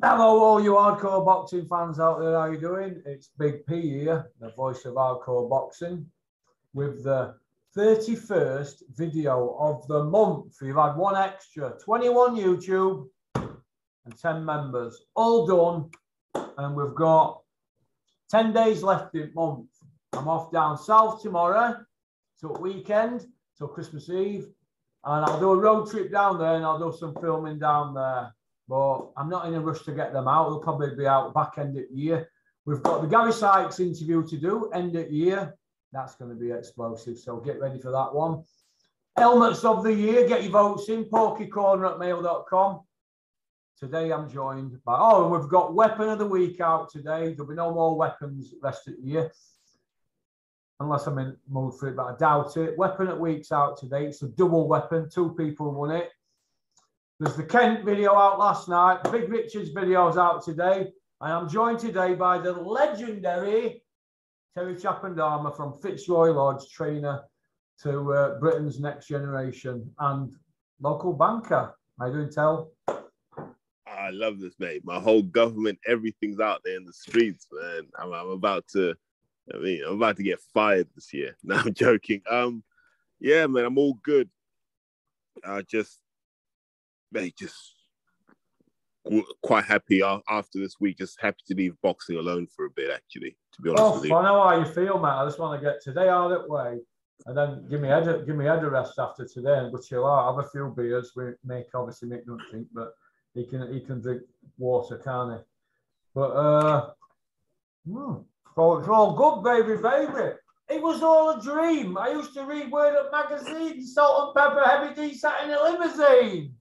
Hello, all you hardcore boxing fans out there. How are you doing? It's Big P here, the voice of hardcore boxing, with the 31st video of the month. We've had one extra, 21 YouTube and 10 members, all done. And we've got 10 days left in the month. I'm off down south tomorrow till weekend, till Christmas Eve. And I'll do a road trip down there and I'll do some filming down there but I'm not in a rush to get them out. They'll probably be out back end of the year. We've got the Gary Sykes interview to do end of year. That's going to be explosive. So get ready for that one. Helmets of the year, get your votes in, porkycorner at mail.com. Today I'm joined by, oh, and we've got Weapon of the Week out today. There'll be no more weapons rest of the year. Unless I'm in mood for it, but I doubt it. Weapon at Week's out today. It's a double weapon. Two people won it. There's the Kent video out last night. Big Richard's video's out today. I'm joined today by the legendary Terry Chappendama from Fitzroy Lodge, trainer to uh, Britain's next generation and local banker. How you doing, Tell? I love this, mate. My whole government, everything's out there in the streets, man. I'm, I'm about to, I mean, I'm about to get fired this year. No, I'm joking. Um, yeah, man, I'm all good. I just mate, just quite happy after this week. Just happy to leave boxing alone for a bit, actually. To be honest oh, with you. I know how you feel, mate. I just want to get today out of that way, and then give me head give me head a rest after today, and go chill out. Have a few beers. We make obviously make nothing, but he can he can drink water, can't he? But uh, hmm, it's all good, baby, baby. It was all a dream. I used to read Word Up magazine, Salt-N-Pepa, Heavy D sat in a limousine.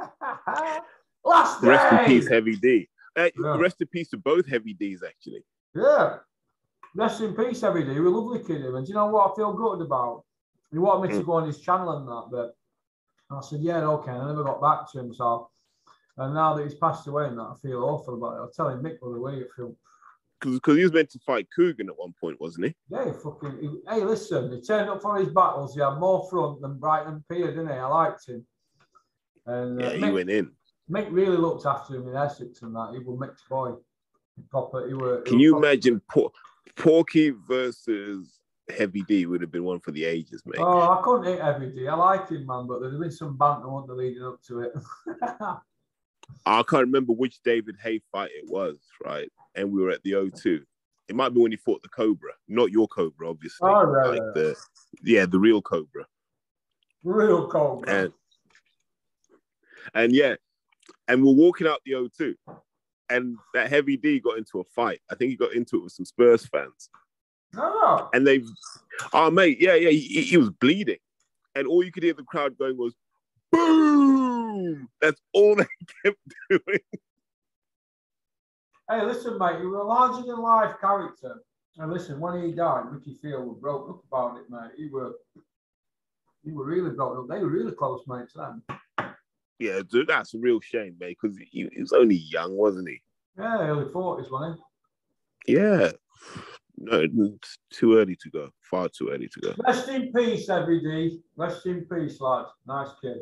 Last Rest in peace, Heavy D. Uh, yeah. Rest in peace to both Heavy Ds, actually. Yeah. Rest in peace, Heavy D. We're lovely kid, and do you know what I feel good about? He wanted me mm. to go on his channel and that, but I said, yeah, okay. And I never got back to him. So, and now that he's passed away and that, I feel awful about it. I'll tell him, Mick, by the way, I feel. Because he was meant to fight Coogan at one point, wasn't he? Yeah, he fucking. He, hey, listen, he turned up for his battles. He had more front than Brighton Pier, didn't he? I liked him. And uh, yeah, he Mick, went in. Mick really looked after him in Essex and that. He was Mick's boy. Proper, he were, Can you imagine Por- Porky versus Heavy D would have been one for the ages, mate. Oh, I couldn't hit Heavy D. I like him, man, but there's been some banter on the leading up to it. I can't remember which David Haye fight it was, right? And we were at the O2. It might be when he fought the Cobra, not your Cobra, obviously. Oh, right, like the yeah, the real Cobra. Real Cobra. And and yeah, and we're walking out the O2, and that heavy D got into a fight. I think he got into it with some Spurs fans. Oh. And they, oh mate, yeah, yeah, he, he was bleeding, and all you could hear the crowd going was, "Boom!" That's all they kept doing. Hey, listen, mate, you were a larger than life character. And listen, when he died, Mickey Field broke up about it, mate. He were, he were really broke up. They were really close mates then. Yeah, dude, that's a real shame, mate, because he, he, was only young, wasn't he? Yeah, early 40s, wasn't he? Yeah. No, too early to go. Far too early to go. Rest in peace, every Rest in peace, lad. Nice kid.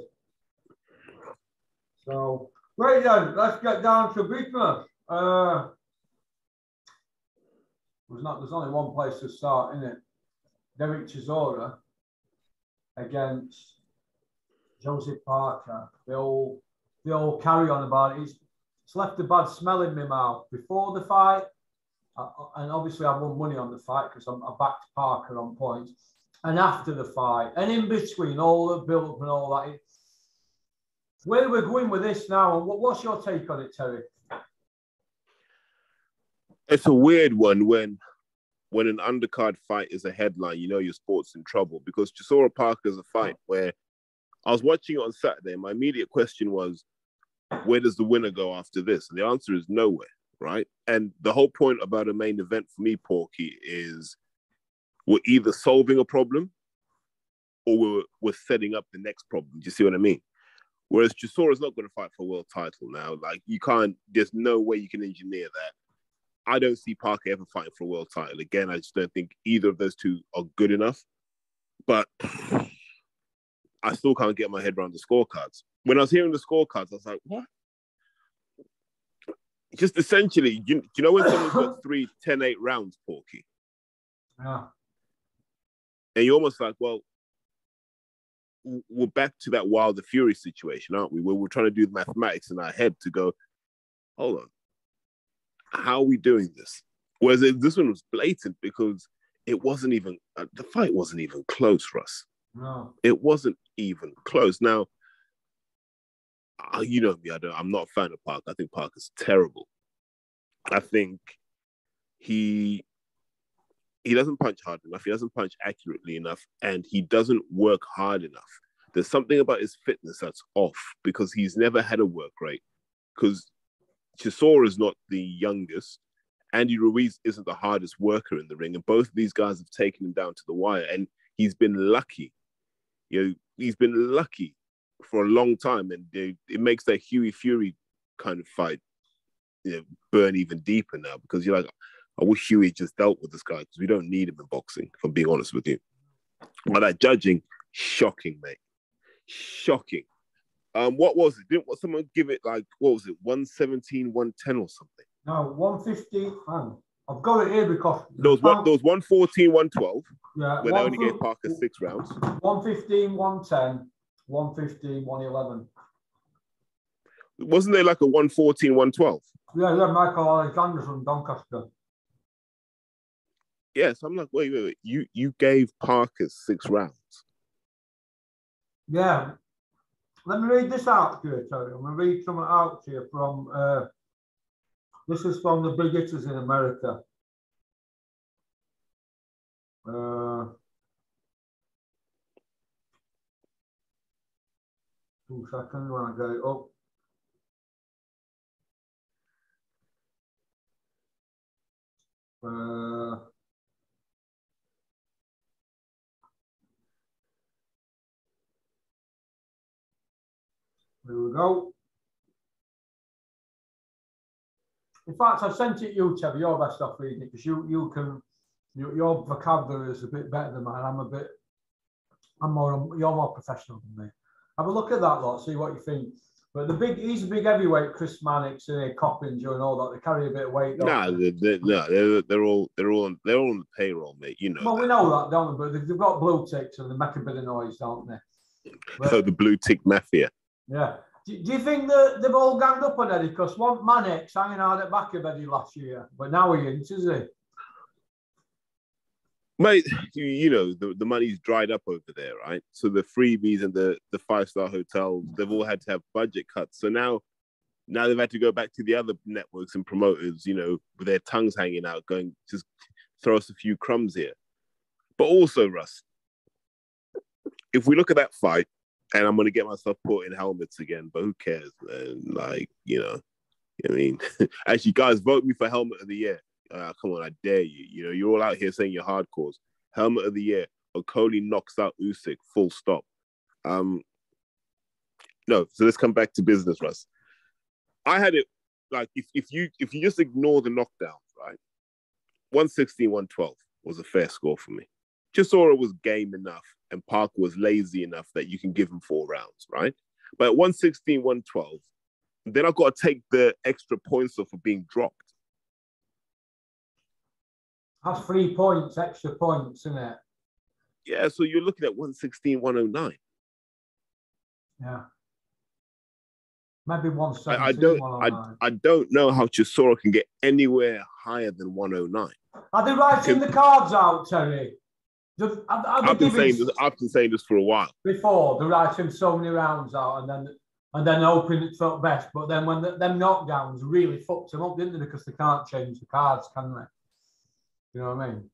So, right then, let's get down to business. Uh, there's not. There's only one place to start, isn't it? Derek Chisora against Joseph Parker, they all they all carry on about it. It's, it's left a bad smell in my mouth before the fight, uh, and obviously I won money on the fight because I backed Parker on points, and after the fight, and in between all the build up and all that. It, where are we going with this now, and what, what's your take on it, Terry? It's a weird one when when an undercard fight is a headline, you know your sport's in trouble because Chisora Parker is a fight where I was watching it on Saturday. My immediate question was, where does the winner go after this? And the answer is nowhere, right? And the whole point about a main event for me, Porky, is we're either solving a problem or we're, we're setting up the next problem. Do you see what I mean? Whereas Chisora's not going to fight for a world title now. Like, you can't, there's no way you can engineer that. I don't see Parker ever fighting for a world title. Again, I just don't think either of those two are good enough. But I still can't get my head around the scorecards. When I was hearing the scorecards, I was like, what? just essentially, you, you know when someone's got three 10-8 rounds, Porky, Yeah. and you're almost like, well, we're back to that Wilder Fury situation, aren't we? Where we're trying to do the mathematics in our head to go, hold on, how are we doing this? Whereas it- this one was blatant because it wasn't even uh, the fight wasn't even close, Russ. It wasn't even close. Now, you know me, I don't, I'm not a fan of Park. I think Park is terrible. I think he he doesn't punch hard enough. He doesn't punch accurately enough, and he doesn't work hard enough. There's something about his fitness that's off because he's never had a work rate. Because Chisora is not the youngest. Andy Ruiz isn't the hardest worker in the ring, and both of these guys have taken him down to the wire. And he's been lucky. You know, he's been lucky for a long time, and know, it makes that Huey Fury kind of fight you know, burn even deeper now because you're like, I wish Huey just dealt with this guy because we don't need him in boxing. If I'm being honest with you, but that judging, shocking, mate, shocking. Um, what was it? Didn't someone give it like what was it, 117, 110 or something? No, 150. I've got it here because There was one, there was 114, 112, yeah, where they only gave Parker six rounds. 115, 110, 115, 111. Wasn't there like a 114, 112? Yeah, yeah, Michael Alexander from Doncaster. Yes, I'm like, wait, wait, wait. You you gave Parker six rounds. Yeah. Let me read this out to you, Tony. I'm to read something out to you from, uh, this is from the big in America. Uh, two seconds when I get it up. Uh, There we go. In fact, I've sent it to you, Trevor. You're best off reading it because you, you can, you, your vocabulary is a bit better than mine. I'm a bit, I'm more, you're more professional than me. Have a look at that lot, see what you think. But the big, he's a big heavyweight, Chris Mannix and Coppinger and all that. They carry a bit of weight. Nah, they? they're, they're, no, they're, they're all they're all on, they're all on the payroll, mate. You know, Well, that. we know that, don't we? But they've, they've got blue ticks and they make a bit of noise, don't they? But- the blue tick mafia. Yeah. Do, do you think that they've all ganged up on Eddie? Because one Mannix hanging out at back of Eddie last year, but now he ain't, is he? Mate, you, you know the, the money's dried up over there, right? So the freebies and the the five star hotels, they've all had to have budget cuts. So now, now they've had to go back to the other networks and promoters, you know, with their tongues hanging out, going just throw us a few crumbs here. But also, Russ, if we look at that fight, and I'm gonna get myself put in helmets again, but who cares, man? Like, you know, I mean, actually, guys, vote me for helmet of the year. Uh, come on, I dare you. You know, you're all out here saying you're hardcores. Helmet of the year. Okolie knocks out Usyk. Full stop. Um, no. So let's come back to business, Russ. I had it like if, if you if you just ignore the knockdowns, right? 116, 112 was a fair score for me. Just saw it was game enough and Parker was lazy enough that you can give him four rounds, right? But at 116, 112, then I've got to take the extra points off for being dropped. That's three points, extra points, isn't it? Yeah, so you're looking at 116, 109. Yeah. Maybe one I. I don't I, 109. I don't know how Chisora can get anywhere higher than 109. Are they writing the cards out, Terry? Are they I've been saying this I've been saying this for a while. before they're writing so many rounds out and then and then hoping it felt best. But then when the, them knockdowns really fucked them up, didn't they? Because they can't change the cards, can they? You know what I mean?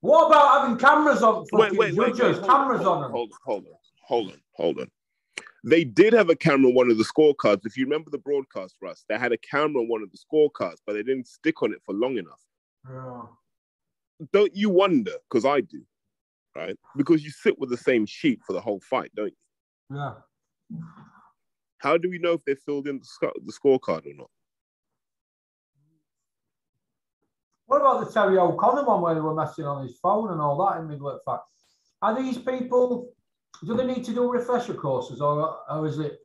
What about having cameras on fucking judges? hold cameras hold on them. Hold on, hold on, hold on, hold on. They did have a camera on one of the scorecards. If you remember the broadcast, Russ, they had a camera on one of the scorecards, but they didn't stick on it for long enough. Yeah. Don't you wonder? Because I do, right? Because you sit with the same sheet for the whole fight, don't you? yeah. How do we know if they filled in the, sc- the scorecard or not? What about the Terry O'Connor one where they were messing on his phone and all that in middle of fact? Are these people, do they need to do refresher courses or, or is it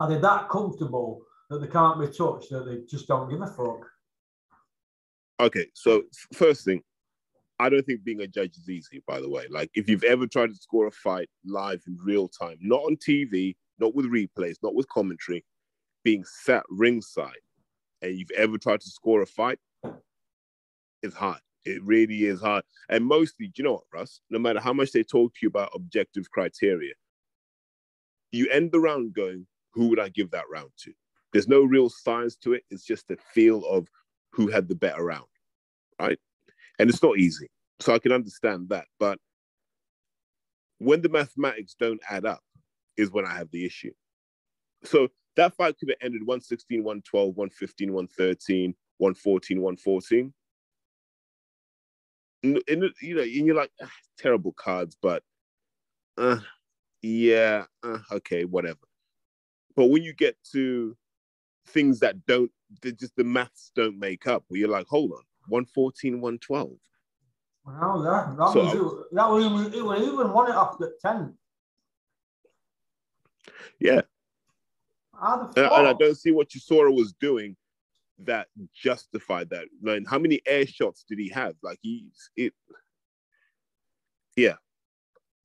Are they that comfortable that they can't be touched that they just don't give a fuck? Okay, so first thing, I don't think being a judge is easy, by the way. Like, if you've ever tried to score a fight live in real time, not on TV, not with replays, not with commentary, being sat ringside, and you've ever tried to score a fight, it's hard. It really is hard. And mostly, do you know what, Russ? No matter how much they talk to you about objective criteria, you end the round going, who would I give that round to? There's no real science to it. It's just a feel of who had the better round, right? And it's not easy. So I can understand that. But when the mathematics don't add up, is when I have the issue. So that fight could have ended 116, 112, 115, 113, 114, 114. And, you know, and you're like, ah, terrible cards, but uh, yeah, uh, okay, whatever. But when you get to things that don't, just the maths don't make up, where you're like, hold on, 114, 112. Well, that, that so, was that was even, it was even won it after 10. Yeah. And, and, I don't see what Chisora was doing that justified that. Like, how many air shots did he have? Like he's it. Yeah,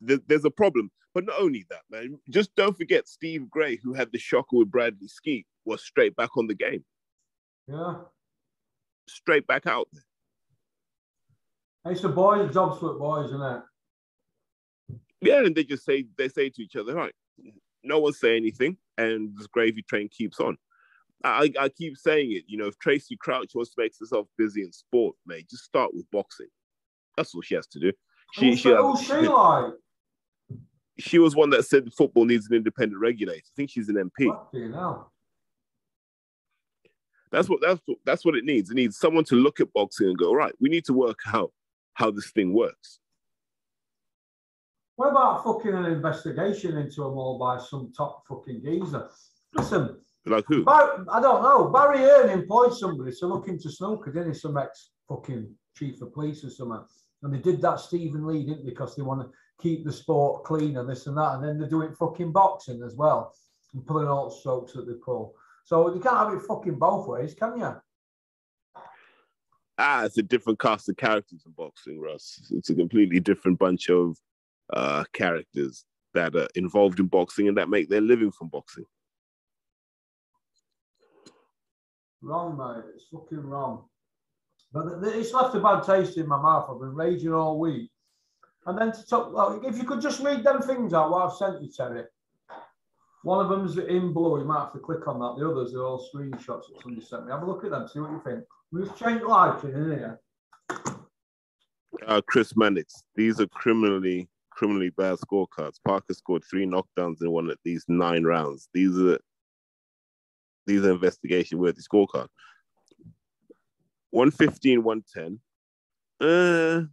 there, there's a problem. But not only that, man. Just don't forget Steve Gray, who had the shocker with Bradley Skeete, was straight back on the game. Yeah. Straight back out there. It's the boys' jobs for boys, isn't it? Yeah, and they just say they say to each other, right, no one say anything, and this gravy train keeps on. I, I keep saying it, you know, if Tracey Crouch wants to make herself busy in sport, mate, just start with boxing. That's all she has to do. She, she, she like? She was one that said football needs an independent regulator. I think she's an MP. That's what that's what, that's what it needs. It needs someone to look at boxing and go, right, we need to work out how this thing works. What about fucking an investigation into them all by some top fucking geezer? Listen, like who? Bar- I don't know. Barry Hearn employed somebody to look into snooker, didn't he? Some ex fucking chief of police or something. And they did that Stephen Lee, didn't they? Because they want to keep the sport clean and this and that. And then they're doing fucking boxing as well and pulling all strokes that they pull. So you can't have it fucking both ways, can you? Ah, it's a different cast of characters in boxing, Russ. It's a completely different bunch of uh, characters that are involved in boxing and that make their living from boxing. Wrong, mate. It's fucking wrong. But it's left a bad taste in my mouth. I've been raging all week. And then to talk, well, if you could just read them things out what I've sent you, Terry. One of them's in blue. You might have to click on that. The others are all screenshots that somebody sent me. Have a look at them. See what you think. We've changed life in here. Uh, Chris Mannix. These are criminally criminally bad scorecards. Parker scored three knockdowns in one at least nine rounds. These are these are investigation worthy scorecard. 115, 110. Uh,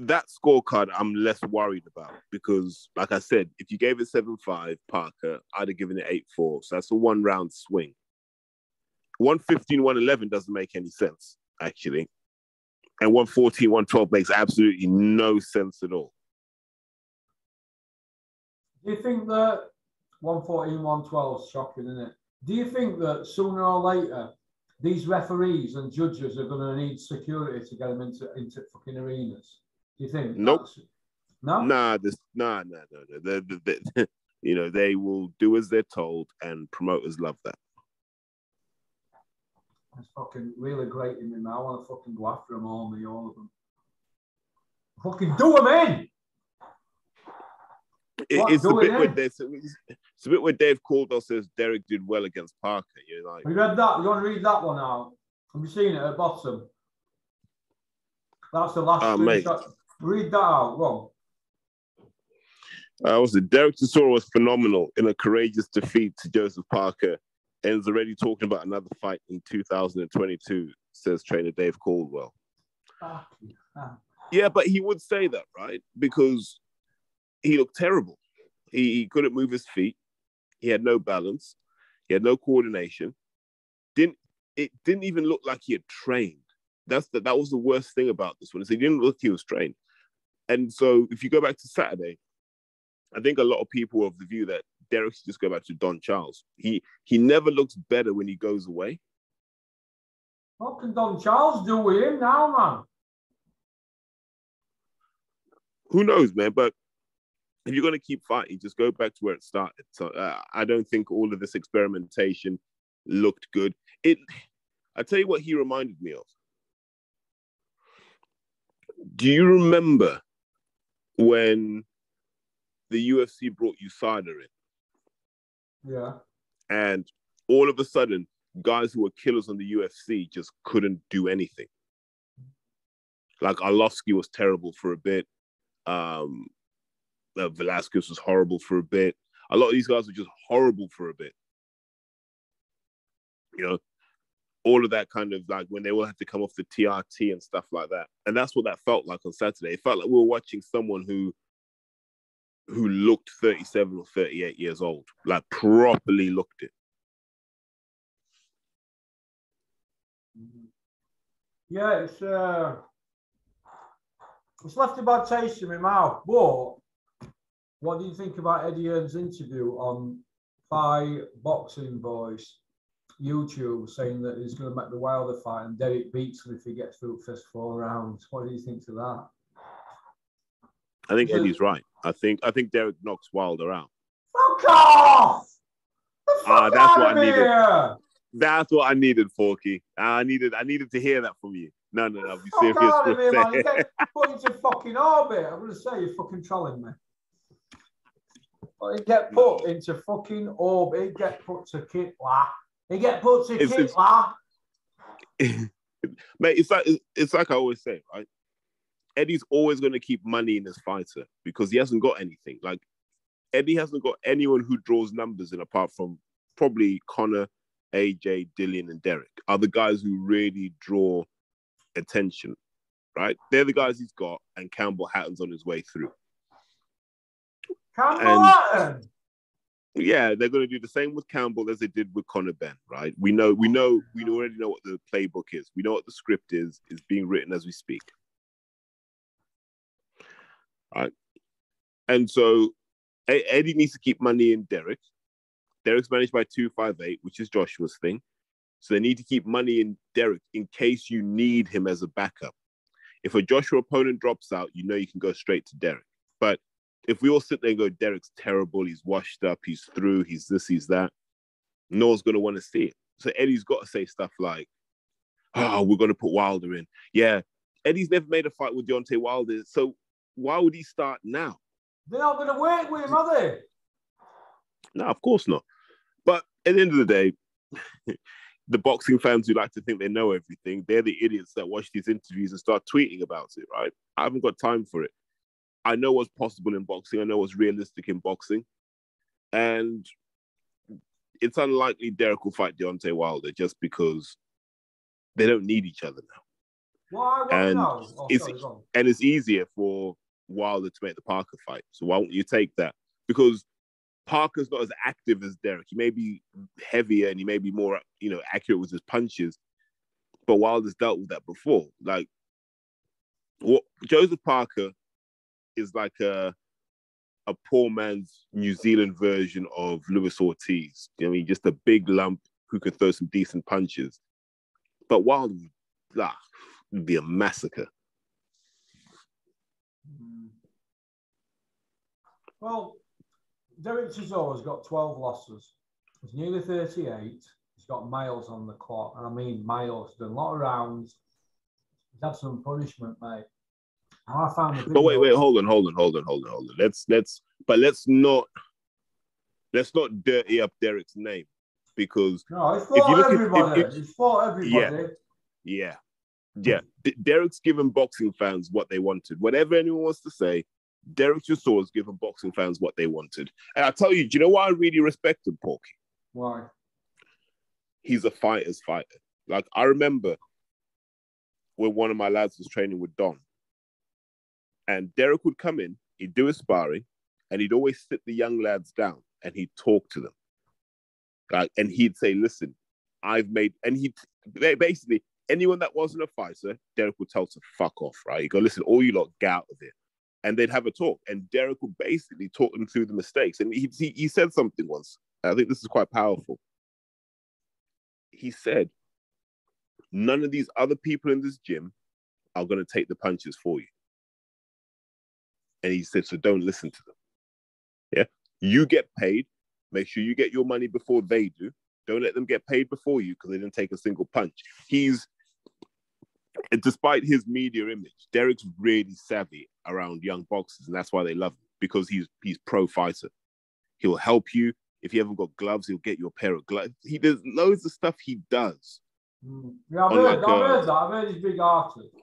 that scorecard I'm less worried about because, like I said, if you gave it 7 5, Parker, I'd have given it 8 4. So that's a one round swing. 115, 111 doesn't make any sense, actually. And 114, 112 makes absolutely no sense at all. Do you think that 114, 112 is shocking, isn't it? Do you think that sooner or later these referees and judges are going to need security to get them into, into fucking arenas? You think? Nope. No. Nah, this nah, nah, no, no. They, they, they, you know, they will do as they're told, and promoters love that. It's fucking really great in me now. I want to fucking go after them all, me, all of them. Fucking do them in. It, it's, a bit where Dave, it's a bit where Dave Coldwell says Derek did well against Parker. You're like, Have you read that? You want to read that one out? Have you seen it at the bottom? That's the last. Uh, mate. Read that out. Go uh, was it Derek Chisora was phenomenal in a courageous defeat to Joseph Parker and is already talking about another fight in 2022, says trainer Dave Coldwell. Ah, ah. Yeah, but he would say that, right? Because he looked terrible. He, he couldn't move his feet. He had no balance. He had no coordination. Didn't it didn't even look like he had trained. That's the, that was the worst thing about this one. Is he didn't look he was trained. And so if you go back to Saturday, I think a lot of people of the view that Derek should just go back to Don Charles. He he never looks better when he goes away. What can Don Charles do with him now, man? Who knows, man? But if you're going to keep fighting, just go back to where it started. So uh, I don't think all of this experimentation looked good. It. I tell you what, he reminded me of. Do you remember when the UFC brought USADA in? Yeah. And all of a sudden, guys who were killers on the UFC just couldn't do anything. Like Arlovsky was terrible for a bit. Um, uh, Velasquez was horrible for a bit. A lot of these guys were just horrible for a bit. You know, all of that kind of like when they all had to come off the TRT and stuff like that. And that's what that felt like on Saturday. It felt like we were watching someone who who looked 37 or 38 years old, like properly looked it. Yeah, it's uh it's left a bad taste in my mouth. But what do you think about Eddie Hearn's interview on Five Boxing Boys YouTube saying that he's going to make the Wilder fight and Derek beats him if he gets through the first four rounds? What do you think to that? I think Eddie's right. I think I think Derek knocks Wilder out. Fuck off! Ah, uh, that's what I needed. That's what I needed, Porky. I needed I needed to hear that from you. No, no, no. Be serious. Out of here, man. You get put into fucking orbit. I'm gonna say you're fucking trolling me. Well, he get put into fucking orbit. He get put to Kitla. He get put to it's, Kitla. Mate, it's like it's like I always say, right? Eddie's always going to keep money in his fighter because he hasn't got anything. Like Eddie hasn't got anyone who draws numbers in apart from probably Conor, AJ, Dillian, and Derek are the guys who really draw attention, right? They're the guys he's got, and Campbell Hatton's on his way through. Campbell Hatton. Yeah, they're going to do the same with Campbell as they did with Conor Benn, right? We know, we know, we already know what the playbook is. We know what the script is. Is being written as we speak. Right, and so Eddie needs to keep money in Derek. Derek's managed by 258, which is Joshua's thing. So they need to keep money in Derek in case you need him as a backup. If a Joshua opponent drops out, you know you can go straight to Derek. If we all sit there and go, Derek's terrible, he's washed up, he's through, he's this, he's that, no one's going to want to see it. So Eddie's got to say stuff like, oh, we're going to put Wilder in. Yeah, Eddie's never made a fight with Deontay Wilder. So why would he start now? They're not going to work with him, are they? No, of course not. But at the end of the day, the boxing fans who like to think they know everything, they're the idiots that watch these interviews and start tweeting about it, right? I haven't got time for it. I know what's possible in boxing. I know what's realistic in boxing. And it's unlikely Derek will fight Deontay Wilder just because they don't need each other now. Why? and oh, it's and it's easier for Wilder to make the Parker fight. So why won't you take that? Because Parker's not as active as Derek. He may be heavier and he may be more, you know, accurate with his punches, but Wilder's dealt with that before. Like, what Joseph Parker is like a a poor man's New Zealand version of Luis Ortiz. You know I mean, just a big lump who can throw some decent punches. But Wilder, ah, would be a massacre. Well, Derek Chisora's got 12 losses. He's nearly 38. He's got miles on the clock. And I mean miles. Done a lot of rounds. He's had some punishment, mate. And I found the But wait, wait, hold on, hold on, hold on, hold on, hold on. Let's let's but let's not let's not dirty up Derek's name because no, he's fought everybody. At, if, if, he's fought everybody. Yeah. Yeah. Yeah. Derek's given boxing fans what they wanted. Whatever anyone wants to say, Derek has given boxing fans what they wanted. And I tell you, do you know why I really respect him, Porky? Why? He's a fighter's fighter. Like I remember when one of my lads was training with Don, and Derek would come in, he'd do his sparring, and he'd always sit the young lads down and he'd talk to them. Like, and he'd say, "Listen, I've made," and he basically anyone that wasn't a fighter, Derek would tell to fuck off. Right? He go, "Listen, all you lot, get out of here." and they'd have a talk. And Derek would basically talk them through the mistakes. And he, he, he said something once. I think this is quite powerful. He said, None of these other people in this gym are going to take the punches for you. And he said, So don't listen to them. Yeah. You get paid. Make sure you get your money before they do. Don't let them get paid before you because they didn't take a single punch. He's despite his media image, Derek's really savvy around young boxers, and that's why they love him because he's he's pro fighter. He'll help you if you haven't got gloves. He'll get you a pair of gloves. He does loads of stuff he does. Mm. Yeah, I've, heard, like, I've uh, heard that. I've heard he's big artist.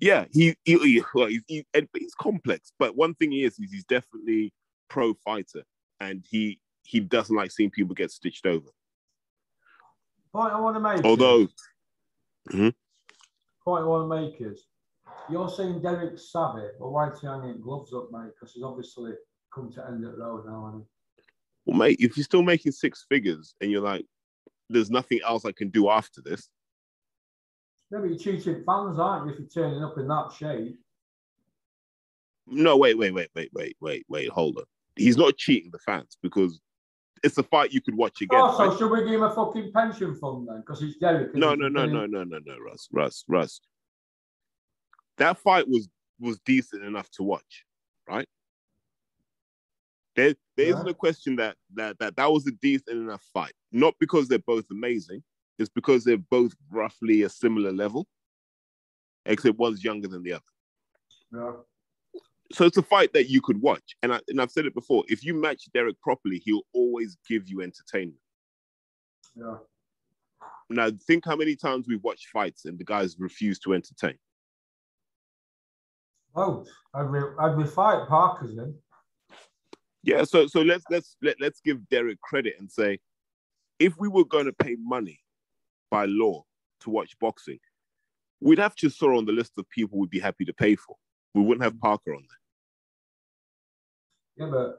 Yeah, he, he, he well, he's, he, he's complex, but one thing he is, is he's definitely pro fighter, and he he doesn't like seeing people get stitched over. Point I want to make. Although, Mm-hmm. Point I want to make is you're saying Derek savvy, but why is he hanging gloves up, mate? Because he's obviously come to end at road now, hasn't he? Well, mate, if you're still making six figures and you're like, there's nothing else I can do after this. Yeah, but you're cheating fans, aren't you, if you're turning up in that shape? No, wait, wait, wait, wait, wait, wait, wait, hold on. He's not cheating the fans because it's a fight you could watch again. Oh, so right? should we give him a fucking pension fund then? Because he's Derek. No, no, no, no, no, no, no, Russ, Russ, Russ. That fight was was decent enough to watch, right? There, there yeah. not a question that that that that was a decent enough fight. Not because they're both amazing, it's because they're both roughly a similar level, except one's younger than the other. Yeah so it's a fight that you could watch. And, I, and I've said it before if you match Derek properly, he'll always give you entertainment. Yeah. Now, think how many times we've watched fights and the guys refuse to entertain. Oh, every every fight Parker's in. Yeah, so so let's let's let, let's give Derek credit and say, if we were going to pay money by law to watch boxing, we'd have to saw on the list of people we'd be happy to pay for we wouldn't have Parker on there. Yeah, but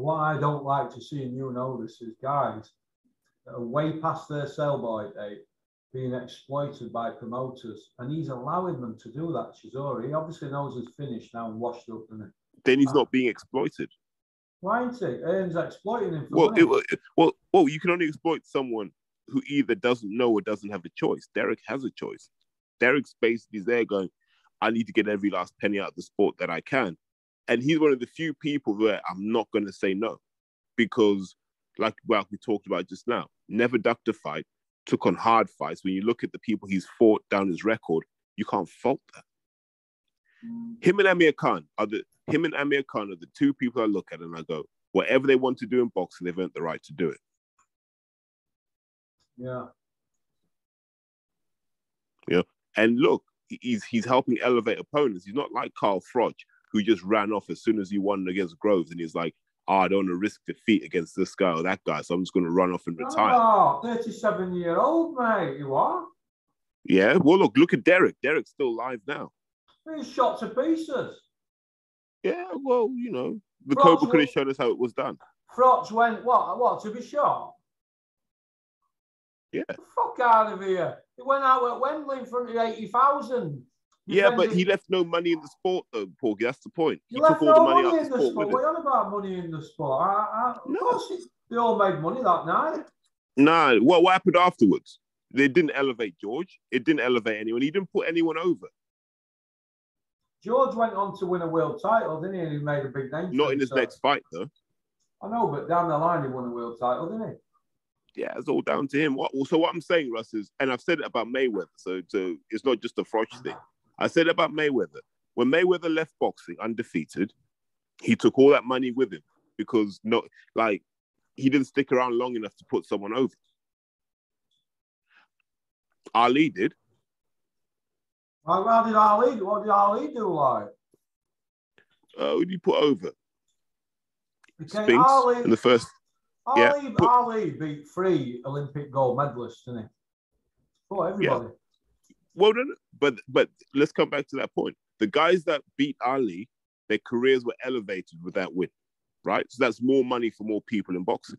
what I don't like to see, and you know this, is guys that are way past their sell by date being exploited by promoters, and he's allowing them to do that. Chisora, he obviously knows he's finished now and washed up, doesn't he? Then he's not being exploited. Why ain't he? Earn's exploiting him. well, it, well, well, you can only exploit someone who either doesn't know or doesn't have a choice. Derek has a choice. Derek's basically there going, I need to get every last penny out of the sport that I can. And he's one of the few people where I'm not going to say no because, like, well, we talked about just now, never ducked a fight, took on hard fights. When you look at the people he's fought down his record, you can't fault that. Him and Amir Khan are the him and Amir Khan are the two people I look at and I go, whatever they want to do in boxing, they've earned the right to do it. Yeah. Yeah. And look, he's he's helping elevate opponents. He's not like Carl Froch, who just ran off as soon as he won against Groves, and he's like, oh, I don't want to risk defeat against this guy or that guy, so I'm just going to run off and retire. Oh, 37 year old mate, you are. Yeah, well, look, look at Derek. Derek's still alive now. He's shot to pieces. Yeah, well, you know, the Froch Cobra could have shown us how it was done. Froch went what? What to be shot? Yeah. Fuck out of here. He went out at Wembley in front of 80,000. Yeah, but he left no money in the sport, though, Porky. That's the point. He, he left no money, money in the sport. sport. What are about money in the sport? I, I, no. Of course, they all made money that night. Nah, what, what happened afterwards? They didn't elevate George. It didn't elevate anyone. He didn't put anyone over. George went on to win a world title, didn't he? And he made a big name. Not in his next fight, though. I know, but down the line, he won a world title, didn't he? Yeah, it's all down to him. What, so what I'm saying, Russ, is, and I've said it about Mayweather, so, so it's not just a Froch thing. I said about Mayweather. When Mayweather left boxing undefeated, he took all that money with him because not like he didn't stick around long enough to put someone over. Ali did. How did Ali? What did Ali do like? Uh, who did he put over? Spinks Ali, in the first. Ali, yeah, but, Ali beat three Olympic gold medalists, didn't he? For everybody. Yeah. Well, but but let's come back to that point. The guys that beat Ali, their careers were elevated with that win, right? So that's more money for more people in boxing.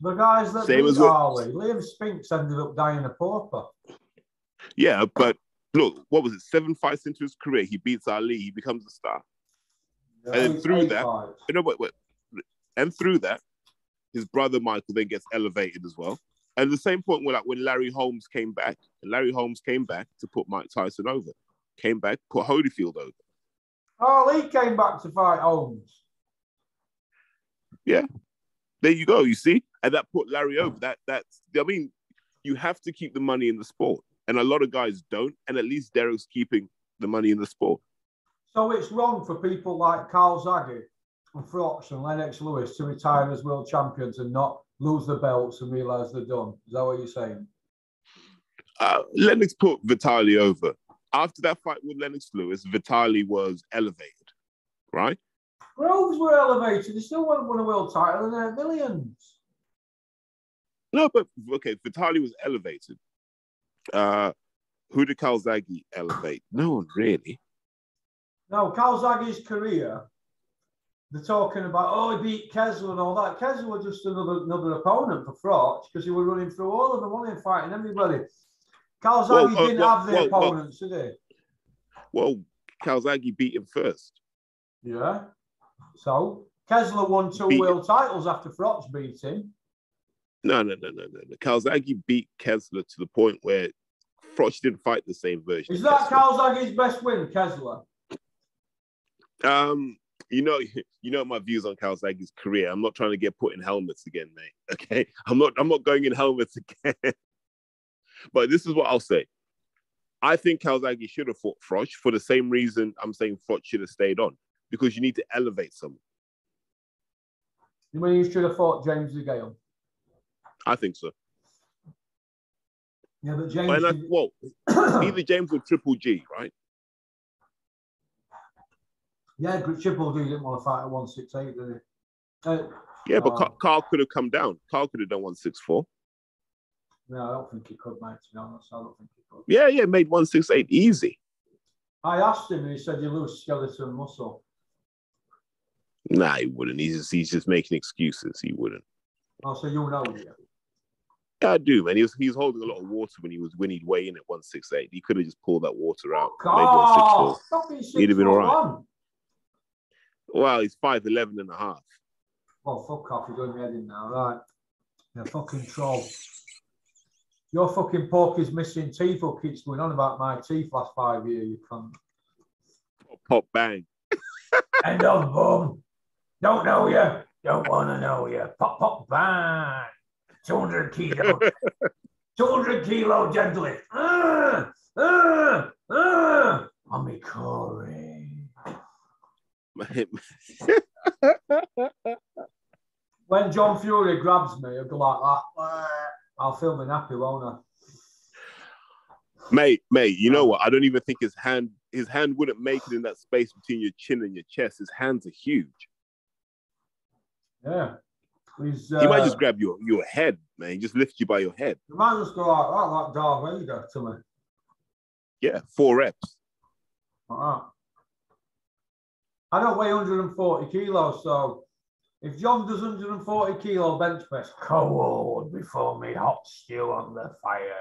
The guys that Same beat Ali, Leon Spinks ended up dying a pauper. Yeah, but look, what was it? Seven fights into his career, he beats Ali, he becomes a star. Yeah, And then through that- fights. You know what? what and through that, his brother Michael then gets elevated as well. And at the same point where like when Larry Holmes came back, and Larry Holmes came back to put Mike Tyson over, came back, put Holyfield over. Oh, he came back to fight Holmes. Yeah. There you go, you see? And that put Larry over. That that's I mean, you have to keep the money in the sport. And a lot of guys don't, and at least Derek's keeping the money in the sport. So it's wrong for people like Calzaghe and Froch and Lennox Lewis to retire as world champions and not lose the belts and realise they're done. Is that what you're saying? Uh, Lennox put Vitali over. After that fight with Lennox Lewis, Vitali was elevated, right? Groves were elevated. They still won't win a world title and they're millions. No, but okay, Vitali was elevated. Uh, who did Calzaghe elevate? No one really. No, Calzaghe's career, they're talking about, oh, he beat Kessler and all that. Kessler was just another another opponent for Froch because he was running through all of them, wasn't fighting everybody. Carl Well, uh, didn't well, have the well, opponents, did he? Well, Calzaghe beat him first. Yeah. So Kessler won two Beat- world titles after Froch beat him. No, no, no, no, no. Calzaghe beat Kessler to the point where Froch didn't fight the same version. Is that Kessler. Best win, Kessler? Um, you know, you know my views on Calzaghe's career. I'm not trying to get put in helmets again, mate. Okay, I'm not. I'm not going in helmets again. but this is what I'll say. I think Calzaghe should have fought Froch for the same reason I'm saying Froch should have stayed on because you need to elevate someone. You mean you should have fought James DeGale? I think so. Yeah, but James. Well, either James or Triple G, right? Yeah, Triple G didn't want to fight at 168, did he? Uh, Yeah, but Oh. Carl, could have come down. Carl could have done one six four. no, I don't think he could, mate, to be honest. I don't think he could. Yeah, yeah, made one six eight easy. I asked him and he said you lose skeleton muscle. Nah, he wouldn't. He's just, he's just making excuses. He wouldn't. Oh, so you know, yeah. Yeah, I do, man. He was he was holding a lot of water when he was when he'd weigh in at one six eight. He could have just pulled that water out. One Oh, being He'd have been all right. 6'1". Well, he's five eleven and a half. Well, fuck off, you're doing me head in now, right? You fucking troll. Your fucking porky's missing teeth who keeps going on about my teeth last five years, you cunt. Pop, pop bang. End of bum. Don't know you. Don't want to know you. Pop, pop, bang. 200 kilo. 200 kilo deadlift. Ah, ah, ah. On me Corey. When John Fury grabs me, I'll go like that. "Ah." I'll feel me nappy, won't I? mate, mate, you know what? I don't even think his hand his hand wouldn't make it in that space between your chin and your chest. His hands are huge. Yeah. He's, uh, He might just grab your your head, man. Just lift you by your head. he might just go like that, like Darth Vader to me. Yeah, four reps. Like that. I don't weigh 140 kilos, so if John does 140 kilo bench press, cold before me hot stew on the fire.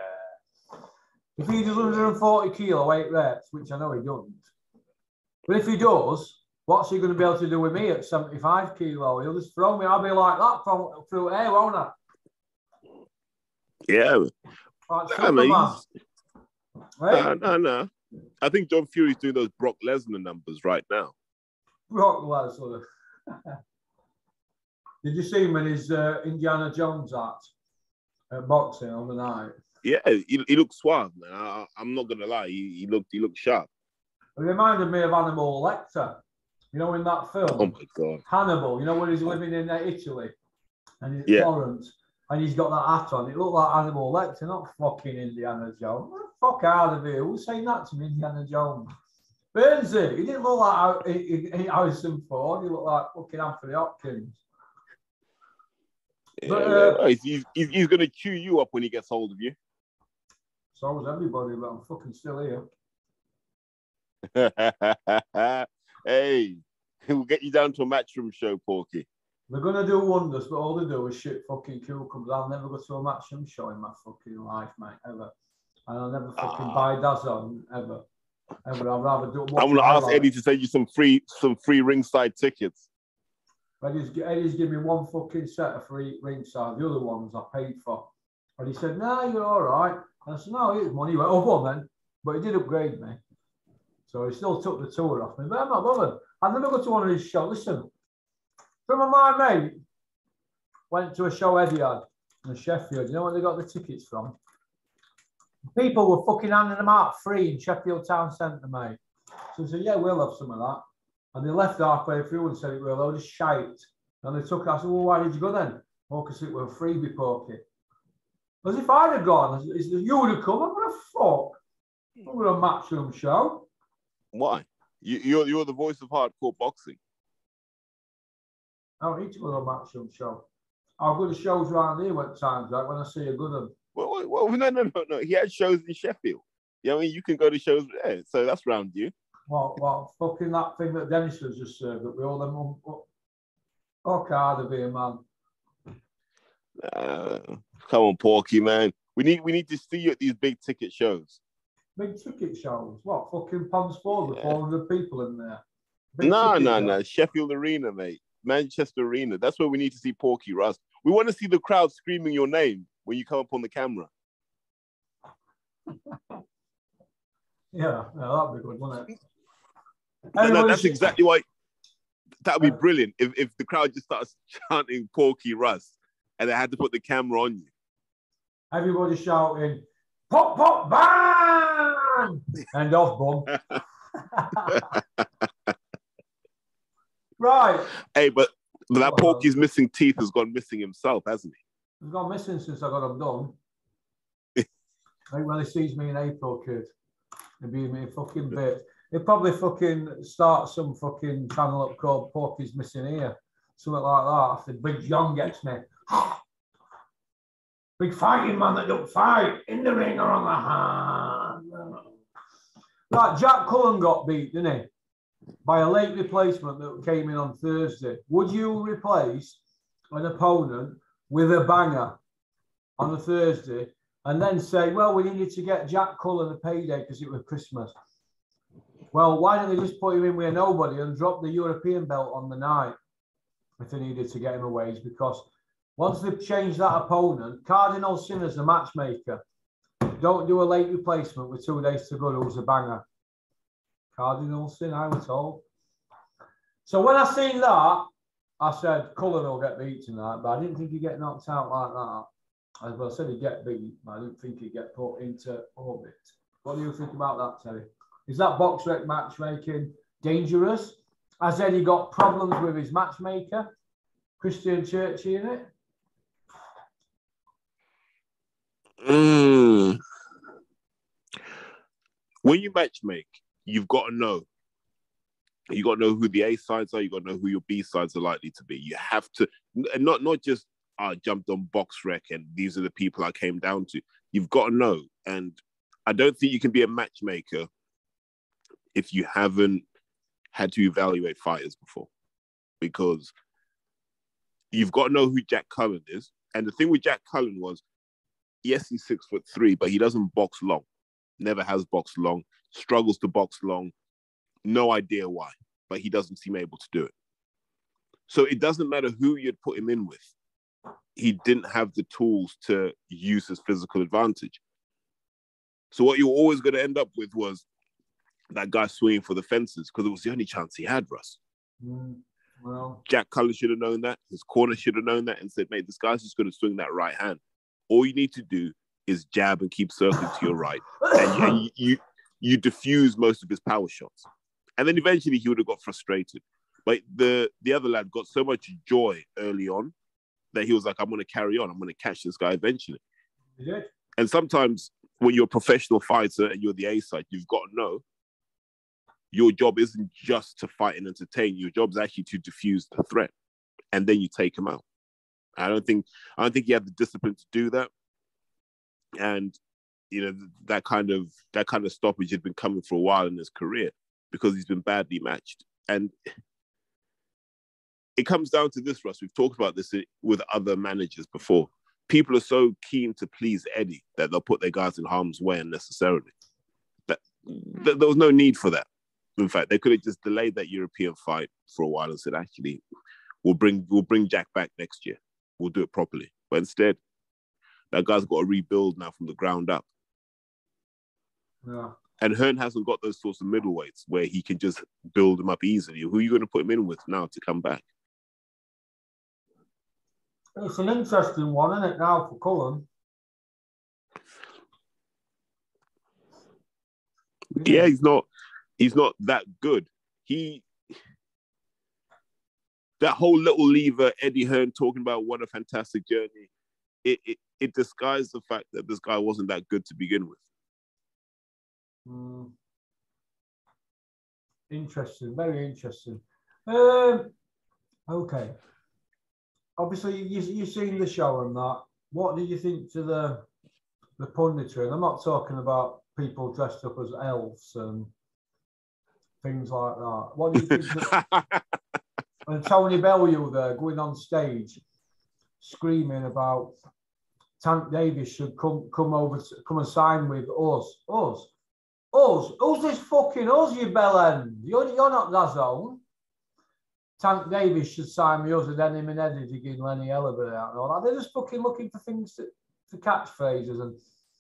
If he does 140 kilo weight reps, which I know he doesn't, but if he does, what's he going to be able to do with me at 75 kilo? He'll just throw me. I'll be like that from through air, won't I? Yeah, Like I mean, Hey, no, no, no. I think John Fury's doing those Brock Lesnar numbers right now. Brock Lesnar. Did you see him in his uh, Indiana Jones act at boxing on the night? Yeah, he, he looks suave, man. I, I'm not gonna lie. He, he looked he looked sharp. It reminded me of Animal Lecter. You know, in that film, Oh my god. Hannibal. You know when he's living in uh, Italy and he's Yeah. Florence, and he's got that hat on. It looked like Animal Lecter, not fucking Indiana Jones. Fuck out of here? Who's saying that to me, Indiana Jones? Burnsy. He didn't look like he- he- Harrison Ford. He looked like fucking Anthony Hopkins. Yeah, But, uh, he's, he's, he's he's gonna chew you up when he gets hold of you. So was everybody, but I'm fucking still here. hey, we'll get you down to a matchroom show, Porky. They're gonna do wonders, but all they do is shit fucking cucumbers. I'll never go to a matchroom show in my fucking life, mate, ever. and I'll never fucking buy DAZN ever. I'd rather do. I'm gonna ask Eddie to send you some free some free ringside tickets. Eddie's, Eddie's give me one fucking set of free ringside. The other ones I paid for. And he said, "No, nah, you're all right." And I said, "No, here's money." He went, "Oh, go on then." But he did upgrade me, so he still took the tour off me. But I'm not bothered. I've never got to one of his shows. Listen, some of my mate went to a show Eddie had in Sheffield. You know where they got the tickets from? People were fucking handing them out free in Sheffield Town Centre, mate. So he said, Yeah, we'll have some of that. And they left halfway through and said it were a load of shite. And they took, it. I said, Well, why did you go then? Oh, because it were freebie pokey. As if I'd have gone, as, as you would have come, I'm going to fuck. Hmm. I'm going to match them show. Why? You, you're, you're the voice of hardcore boxing. I don't need to go to a matchroom show. I'll go to shows around here when times like when I see a good one. Well, well, no, no, no, no. He had shows in Sheffield. You Yeah, I mean, you can go to shows there, so that's round you. Well, well, fucking that thing that Dennis was just served up with all them. Oh, Cardiff here, man. Uh, come on, Porky, man. We need we need to see you at these big ticket shows. Big ticket shows? What? Fucking Ponds Forge with yeah. 400 people in there. no, no, no. Sheffield Arena, mate. Manchester Arena. That's where we need to see Porky Russ. We want to see the crowd screaming your name when you come up on the camera. yeah, yeah, that'd be good, wouldn't it? No, no, that's exactly why. That would be brilliant if, if the crowd just starts chanting Porky Russ and they had to put the camera on you. Everybody shouting, pop, pop, bang! and off, bum. Right. Hey, but, but that Porky's missing teeth has gone missing himself, hasn't he? He's gone missing since I got him done. I think when he sees me in April, kid, he'll be me a fucking bit. He'll probably fucking start some fucking channel up called Porky's Missing Ear. Something like that. After Big John gets me. Big fighting man that don't fight in the ring or on the hand. Like Jack Cullen got beat, didn't he? by a late replacement that came in on Thursday, would you replace an opponent with a banger on a Thursday and then say, well, we needed to get Jack Cullen a payday because it was Christmas? Well, why don't they just put him in with nobody and drop the European belt on the night if they needed to get him a wage? Because once they've changed that opponent, Cardinal Sinner's the matchmaker. Don't do a late replacement with two days to go who's a banger. Cardinals sin, I was told. So when I seen that, I said Cullen will get beat tonight, but I didn't think he'd get knocked out like that. As well, I said he'd get beat, but I didn't think he'd get put into orbit. What do you think about that, Terry? Is that BoxRec matchmaking dangerous? I said he got problems with his matchmaker? Christian Churchy in it? Mm. When you matchmake, you've got to know. You got to know who the A sides are. You got to know who your B sides are likely to be. You have to, and not not just I uh, jumped on box BoxRec and these are the people I came down to. You've got to know, and I don't think you can be a matchmaker if you haven't had to evaluate fighters before, because you've got to know who Jack Cullen is. And the thing with Jack Cullen was, yes, he's six foot three, but he doesn't box long. Never has boxed long struggles to box long. No idea why, but he doesn't seem able to do it. So it doesn't matter who you'd put him in with. He didn't have the tools to use his physical advantage. So what you're always going to end up with was that guy swinging for the fences because it was the only chance he had, Russ. Mm, well, Jack Cullen should have known that. His corner should have known that and said, mate, this guy's just going to swing that right hand. All you need to do is jab and keep circling to your right. And, and you, you diffuse most of his power shots. And then eventually he would have got frustrated. But the the other lad got so much joy early on that he was like, I'm gonna carry on, I'm gonna catch this guy eventually. Yeah. And sometimes when you're a professional fighter and you're the A side, you've got to know your job isn't just to fight and entertain. Your job is actually to diffuse the threat, and then you take him out. I don't think I don't think he had the discipline to do that, and you know that kind of that kind of stoppage had been coming for a while in his career because he's been badly matched and it comes down to this Russ we've talked about this with other managers before people are so keen to please Eddie that they'll put their guys in harm's way unnecessarily. That, that hmm. there was no need for that. In fact, they could have just delayed that European fight for a while and said, actually, we'll bring we'll bring Jack back next year. We'll do it properly. But instead, that guy's got to rebuild now from the ground up. Yeah. And Hearn hasn't got those sorts of middleweights where he can just build them up easily. Who are you going to put him in with now to come back? It's an interesting one, isn't it, now for Cullen? Yeah, he's not he's not that good. He that whole little lever, Eddie Hearn talking about what a fantastic journey. It, it it disguised the fact that this guy wasn't that good to begin with. Mm. Interesting, very interesting. Um, okay. Obviously, you, you've seen the show and that. What did you think to the the punditry? And I'm not talking about people dressed up as elves and things like that. What do you think? and Tony Bellew there going on stage, screaming about Tank Davis should come come over to, come and sign with us. Us. Us. Who's this fucking us, you bellend? You're, you're not DAZN. Tank Davis should sign with us and then him and Eddie digging Lenny Ellerby out and all that. They're just fucking looking for things to, for catchphrases and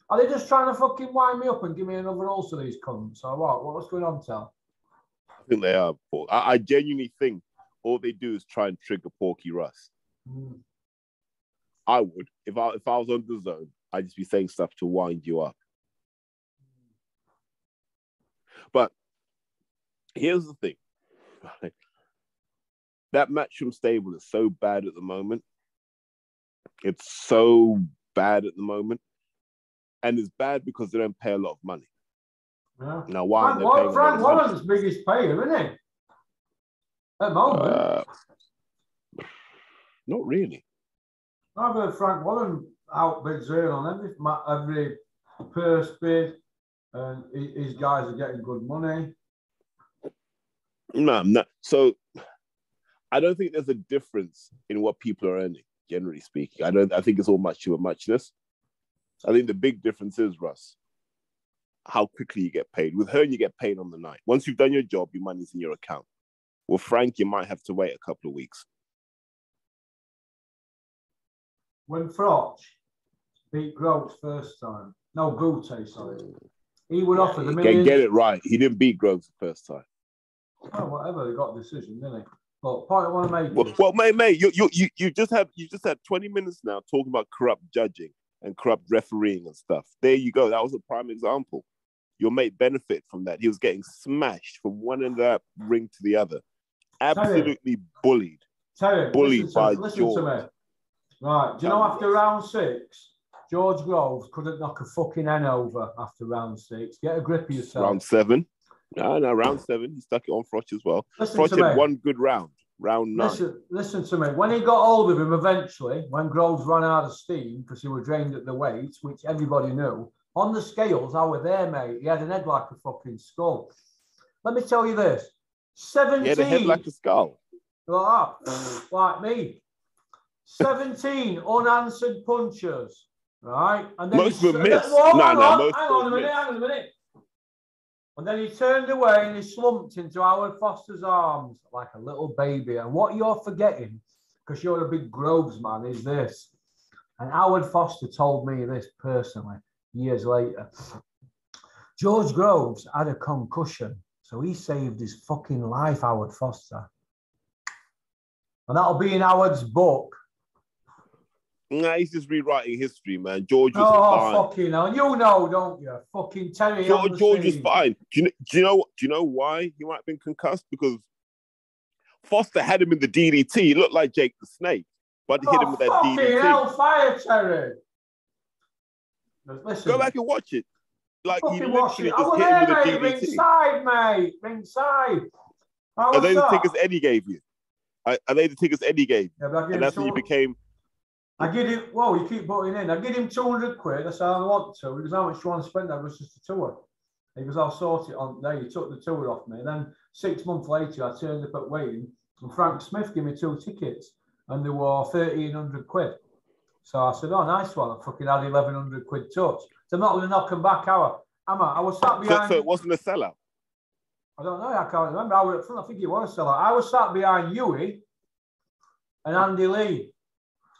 are they just trying to fucking wind me up and give me another ulcer, these cunts? Or what? What's going on, Tal? I think they are. I, I genuinely think all they do is try and trigger Porky Russ. Mm. I would. If I if I was on the zone, I'd just be saying stuff to wind you up. But here's the thing. that matchroom stable is so bad at the moment. It's so bad at the moment. And it's bad because they don't pay a lot of money. Yeah. Now, why? Frank, Wall- Frank Warren's biggest payer, isn't he? At the moment. Uh, not really. I've heard Frank Warren outbid Zane on every every purse bid, and his guys are getting good money. No, no. So I don't think there's a difference in what people are earning, generally speaking. I don't I think it's all much to a muchness. I think the big difference is, Russ, how quickly you get paid. With Hearn, you get paid on the night. Once you've done your job, your money's in your account. With Frank, you might have to wait a couple of weeks. When Froch beat Groves first time, no, Bute, sorry, he would offer the Get, millions. get it right. He didn't beat Groves the first time. Oh, whatever, they got a decision, didn't they? But point I want to make Well, is, well mate, mate, you, you, you, you just had you just had 20 minutes now talking about corrupt judging and corrupt refereeing and stuff. There you go. That was a prime example. Your mate benefit from that. He was getting smashed from one end of that ring to the other. Absolutely bullied. Terry, bullied listen, by to, listen George. to me. Right, do you know after round six, George Groves couldn't knock a fucking N over after round six. Get a grip of yourself. Round seven. No, no, round seven. He stuck it on Froch as well. listen Froch had me. one good round. Round nine. Listen, listen to me. When he got hold of him eventually, when Groves ran out of steam because he was drained at the weight, which everybody knew, on the scales, I was there, mate. He had an head like a fucking skull. Let me tell you this: 17. He had a head like a skull. like, that, like me, seventeen unanswered punches, right? And Most he of them s- missed. Whoa, No, no, on, most hang on a minute, missed. hang on a minute. And then he turned away and he slumped into Howard Foster's arms like a little baby. And what you're forgetting, because you're a big Groves man, is this. And Howard Foster told me this personally years later. George Groves had a concussion, so he saved his fucking life, Howard Foster. And that'll be in Howard's book. Nah, he's just rewriting history, man. George was Oh, fine. fucking hell. You know, don't you? Fucking Terry. George, the George was fine. Do you, know, do you know? Do you know why he might have been concussed? Because Foster had him in the DDT. He looked like Jake the Snake, but he hit him Oh, with that fucking DDT. hellfire, Terry. Listen, Go back and watch it. Like he fucking watch literally it. I just was hit him there, with mate. a DDT. Ringside, mate. Ringside. How Are they the that? tickets Eddie gave you? Are, are they the tickets Eddie gave? Yeah, but I give And that's when you became. I give him, whoa, you keep putting in. I give him 200 quid. I said, I want to. He goes, how much do you want to spend? That was just a tour. He goes, I'll sort it on there. He took the tour off me. And then six months later, I turned up at Wayne and Frank Smith gave me two tickets and they were 1300 quid. So I said, oh, nice one. I fucking had 1100 quid touch. So I'm not going to knock them back, hour. Am I? I was sat So, behind. so it wasn't a sellout. I don't know. I can't remember. I was up front. I think he was a sellout. I was sat behind Huey and Andy Lee.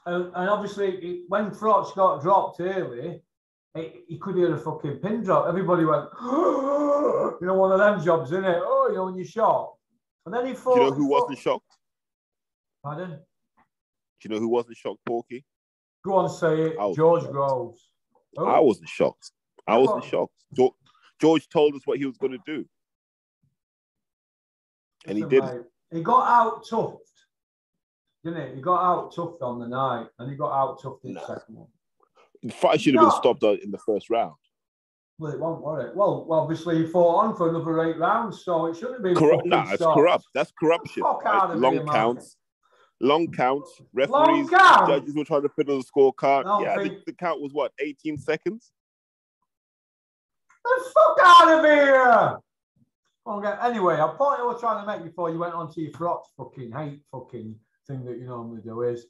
And, and obviously, it, when Froch got dropped early, it, you could hear a fucking pin drop. Everybody went, you know, one of them jobs, isn't it? Oh, you know, when you're shot. And then he thought. Do you know who wasn't shocked? Pardon? Do you know who wasn't shocked, Porky? Go on, say it. George shocked. Groves. Oh, I wasn't shocked. I wasn't shocked. George, George told us what he was going to do, and he did. mate, He got out toughed, didn't he? He got out toughed on the night, and he got out toughed in No. the second one. The fight should have been stopped in the first round. Well, it won't, was it? Well, well, obviously he fought on for another eight rounds, so it shouldn't have been. Corrupt. Nah, it's corrupt. That's corruption. Fuck right? out of Long counts. Long counts. Long Referees, count. judges were trying to fiddle the scorecard. No, yeah, the, think- the count was what, 18 seconds? The fuck out of here! Anyway, a point I was trying to make before you went on to your Froch fucking hate fucking thing that you normally do is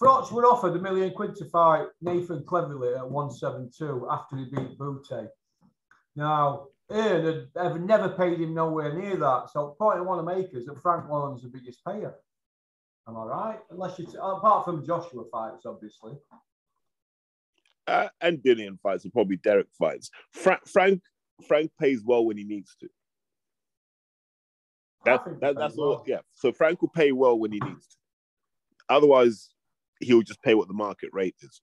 Froch were offered a million quid to fight Nathan Cleverly at 172 after he beat Bute. Now, Ian had ever never paid him nowhere near that. So, point I want to make is that Frank Warren's the biggest payer. Am I right? Unless you, t- apart from Joshua fights, obviously. Uh, and Dillian fights and probably Derek fights. Frank, Frank, Frank pays well when he needs to. That, that, that's all. well. Yeah. So Frank will pay well when he needs to. Otherwise, he'll just pay what the market rate is.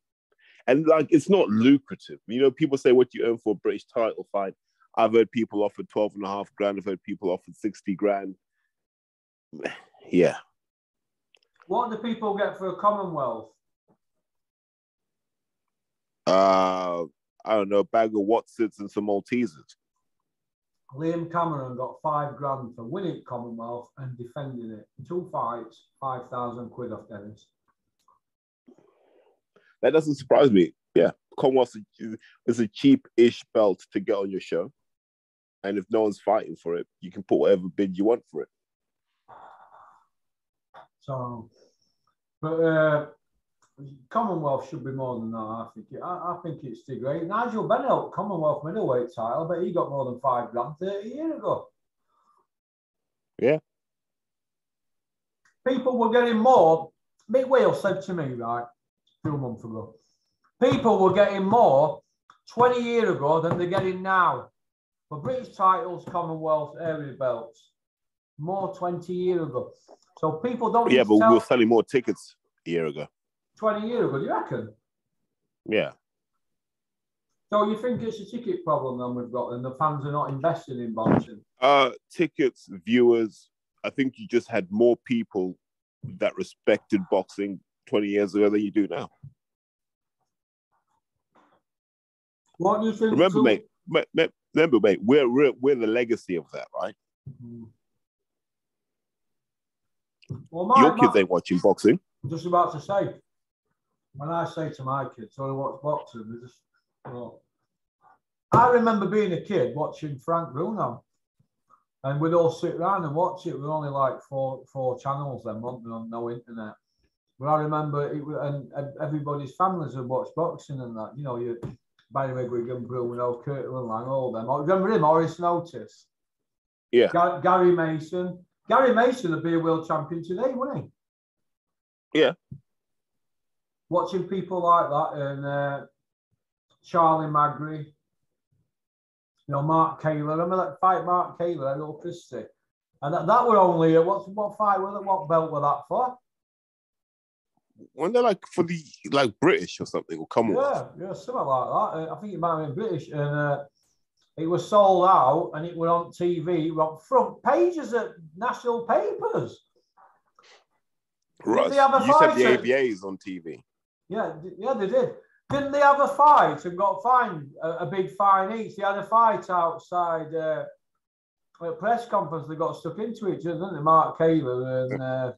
And like, it's not lucrative. You know, people say what you earn for a British title fight. I've heard people offer 12 and a half grand. I've heard people offer 60 grand. Yeah. What do people get for a Commonwealth? Uh, I don't know, a bag of Wotsits and some Maltesers. Liam Cameron got five grand for winning Commonwealth and defending it. Two fights, 5,000 quid off Dennis. That doesn't surprise me. Yeah, Commonwealth is a cheap-ish belt to get on your show, and if no one's fighting for it, you can put whatever bid you want for it. So, but uh, Commonwealth should be more than that. I think. I, I think it's too great. Nigel Bennett, Commonwealth middleweight title, but he got more than five grand 30 years ago. Yeah. People were getting more. Mick Whale said to me, right, a few months ago, people were getting more 20 years ago than they're getting now. For British titles, Commonwealth area belts, more 20 years ago. So people don't Yeah, but we tell- were selling more tickets a year ago. 20 years ago, do you reckon? Yeah, So you think it's a ticket problem then we've got, and the fans are not investing in boxing? uh, tickets, viewers. I think you just had more people that respected boxing 20 years ago than you do now. What do you think? Remember, mate. ma- ma- Remember, mate. We're, we're we're the legacy of that, right? Mm. Well, my, Your kids ain't watching boxing. I'm just about to say, when I say to my kids, "Oh, watch boxing," they just, well, I remember being a kid watching Frank Bruno, and we'd all sit around and watch it. We were only like four four channels then, weren't we, on no internet. But I remember it, and, everybody's families would watch boxing and that. You know, you Barry McGuigan, Bruno, Kirkland Laing, all them. Oh, Remember him, Horace Notice? Yeah. Ga- Gary Mason. Gary Mason would be a world champion today, wouldn't he? Yeah. Watching people like that and uh, Charlie Magri, you know, Mark Kaylor. Remember that fight, Mark Kaylor, Errol Christie? And that, that were only, uh, what, what fight, was it? what belt were that for? When they're like for the like British or something or Commonwealth. Yeah, yeah, something like that. Uh, I think it might have been British. And uh, it was sold out and it were on TV, on front pages of national papers. Russ, they have a you said the fighter? ABAs on TV. Yeah, yeah, they did. Didn't they have a fight and got fined a, a big fine each? They had a fight outside uh, a press conference. They got stuck into each other, didn't they? Mark Kaylor and uh,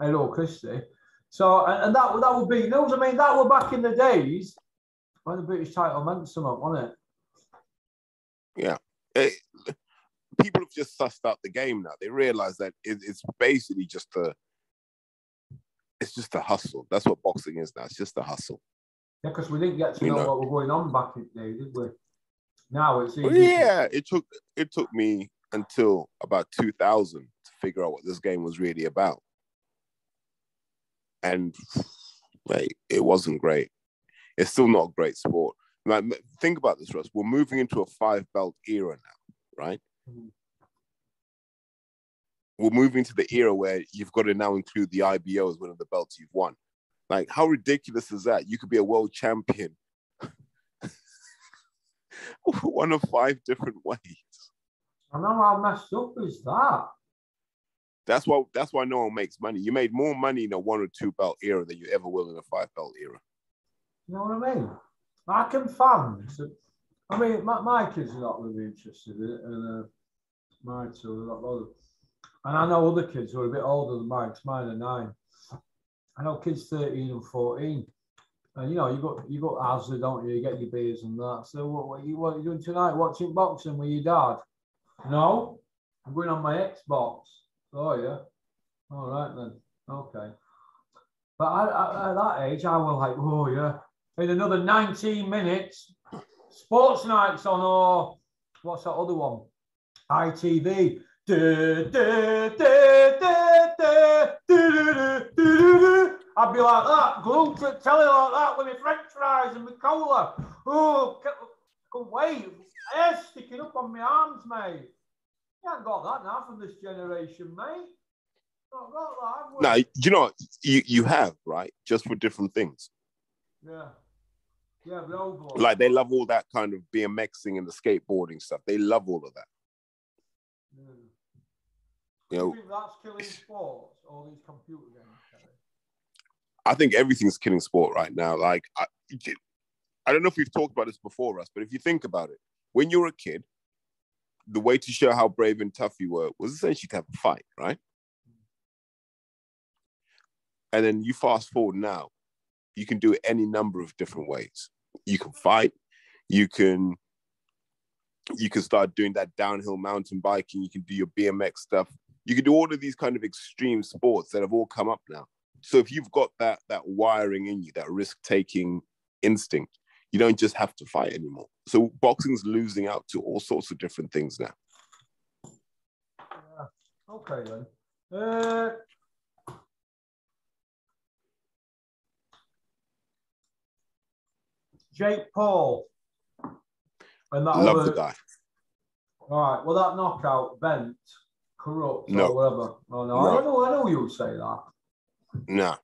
Errol Christie. So, and, and that that would be, what I mean? That were back in the days when the British title meant something, wasn't it? Eh, people have just sussed out the game now. They realize that it, it's basically just a it's just a hustle. That's what boxing is now. It's just a hustle. Yeah, because we didn't get to You know, know. what was going on back in the day, did we? Now it's. Well, yeah, it took it took me until about 2000 to figure out what this game was really about. And like, it wasn't great. It's still not a great sport. Like, think about this, Russ. We're moving into a five belt era now, right? Mhm. We're moving to the era where you've got to now include the IBO as one of the belts you've won. Like, how ridiculous is that? You could be a world champion one of five different ways. I know how messed up is that. That's why that's why no one makes money. You made more money in a one or two belt era than you ever will in a five belt era. You know what I mean? I can fans. I mean, my, my kids are not really interested in it, and uh, my two are not bothered. And I know other kids who are a bit older than mine. mine are nine. I know kids thirteen and fourteen. And you know, you got you got Asda, don't you? You get your beers and that. So what, what you what you doing tonight? Watching boxing with your dad? No, I'm going on my Xbox. Oh yeah. All right then. Okay. But I, I, at that age, I was like, oh yeah. In another 19 minutes, sports nights on or what's that other one? ITV. I'd be like that, glued to telly like that with my french fries and my cola. Oh, can wait. Hair sticking up on my arms, mate. You haven't got that now from this generation, mate. No, you know, you, you have, right? Just for different things. Yeah. Yeah, Like they love all that kind of BMXing and the skateboarding stuff. They love all of that. You know, you that's killing sports, all these computer games? I think everything's killing sport right now. Like, I, I don't know if we've talked about this before, Russ, but if you think about it, when you were a kid, the way to show how brave and tough you were was essentially to have a fight, right? And then you fast forward now, you can do it any number of different ways. You can fight, you can you can start doing that downhill mountain biking, you can do your BMX stuff, you can do all of these kind of extreme sports that have all come up now. So if you've got that that wiring in you, that risk-taking instinct, you don't just have to fight anymore. So boxing's losing out to all sorts of different things now. Yeah. Okay then. Uh, Jake Paul. And that Love other, the guy. All right. Well, that knockout bent, corrupt, No. or whatever. Oh, no, No. I know. I know you would say that. Nah,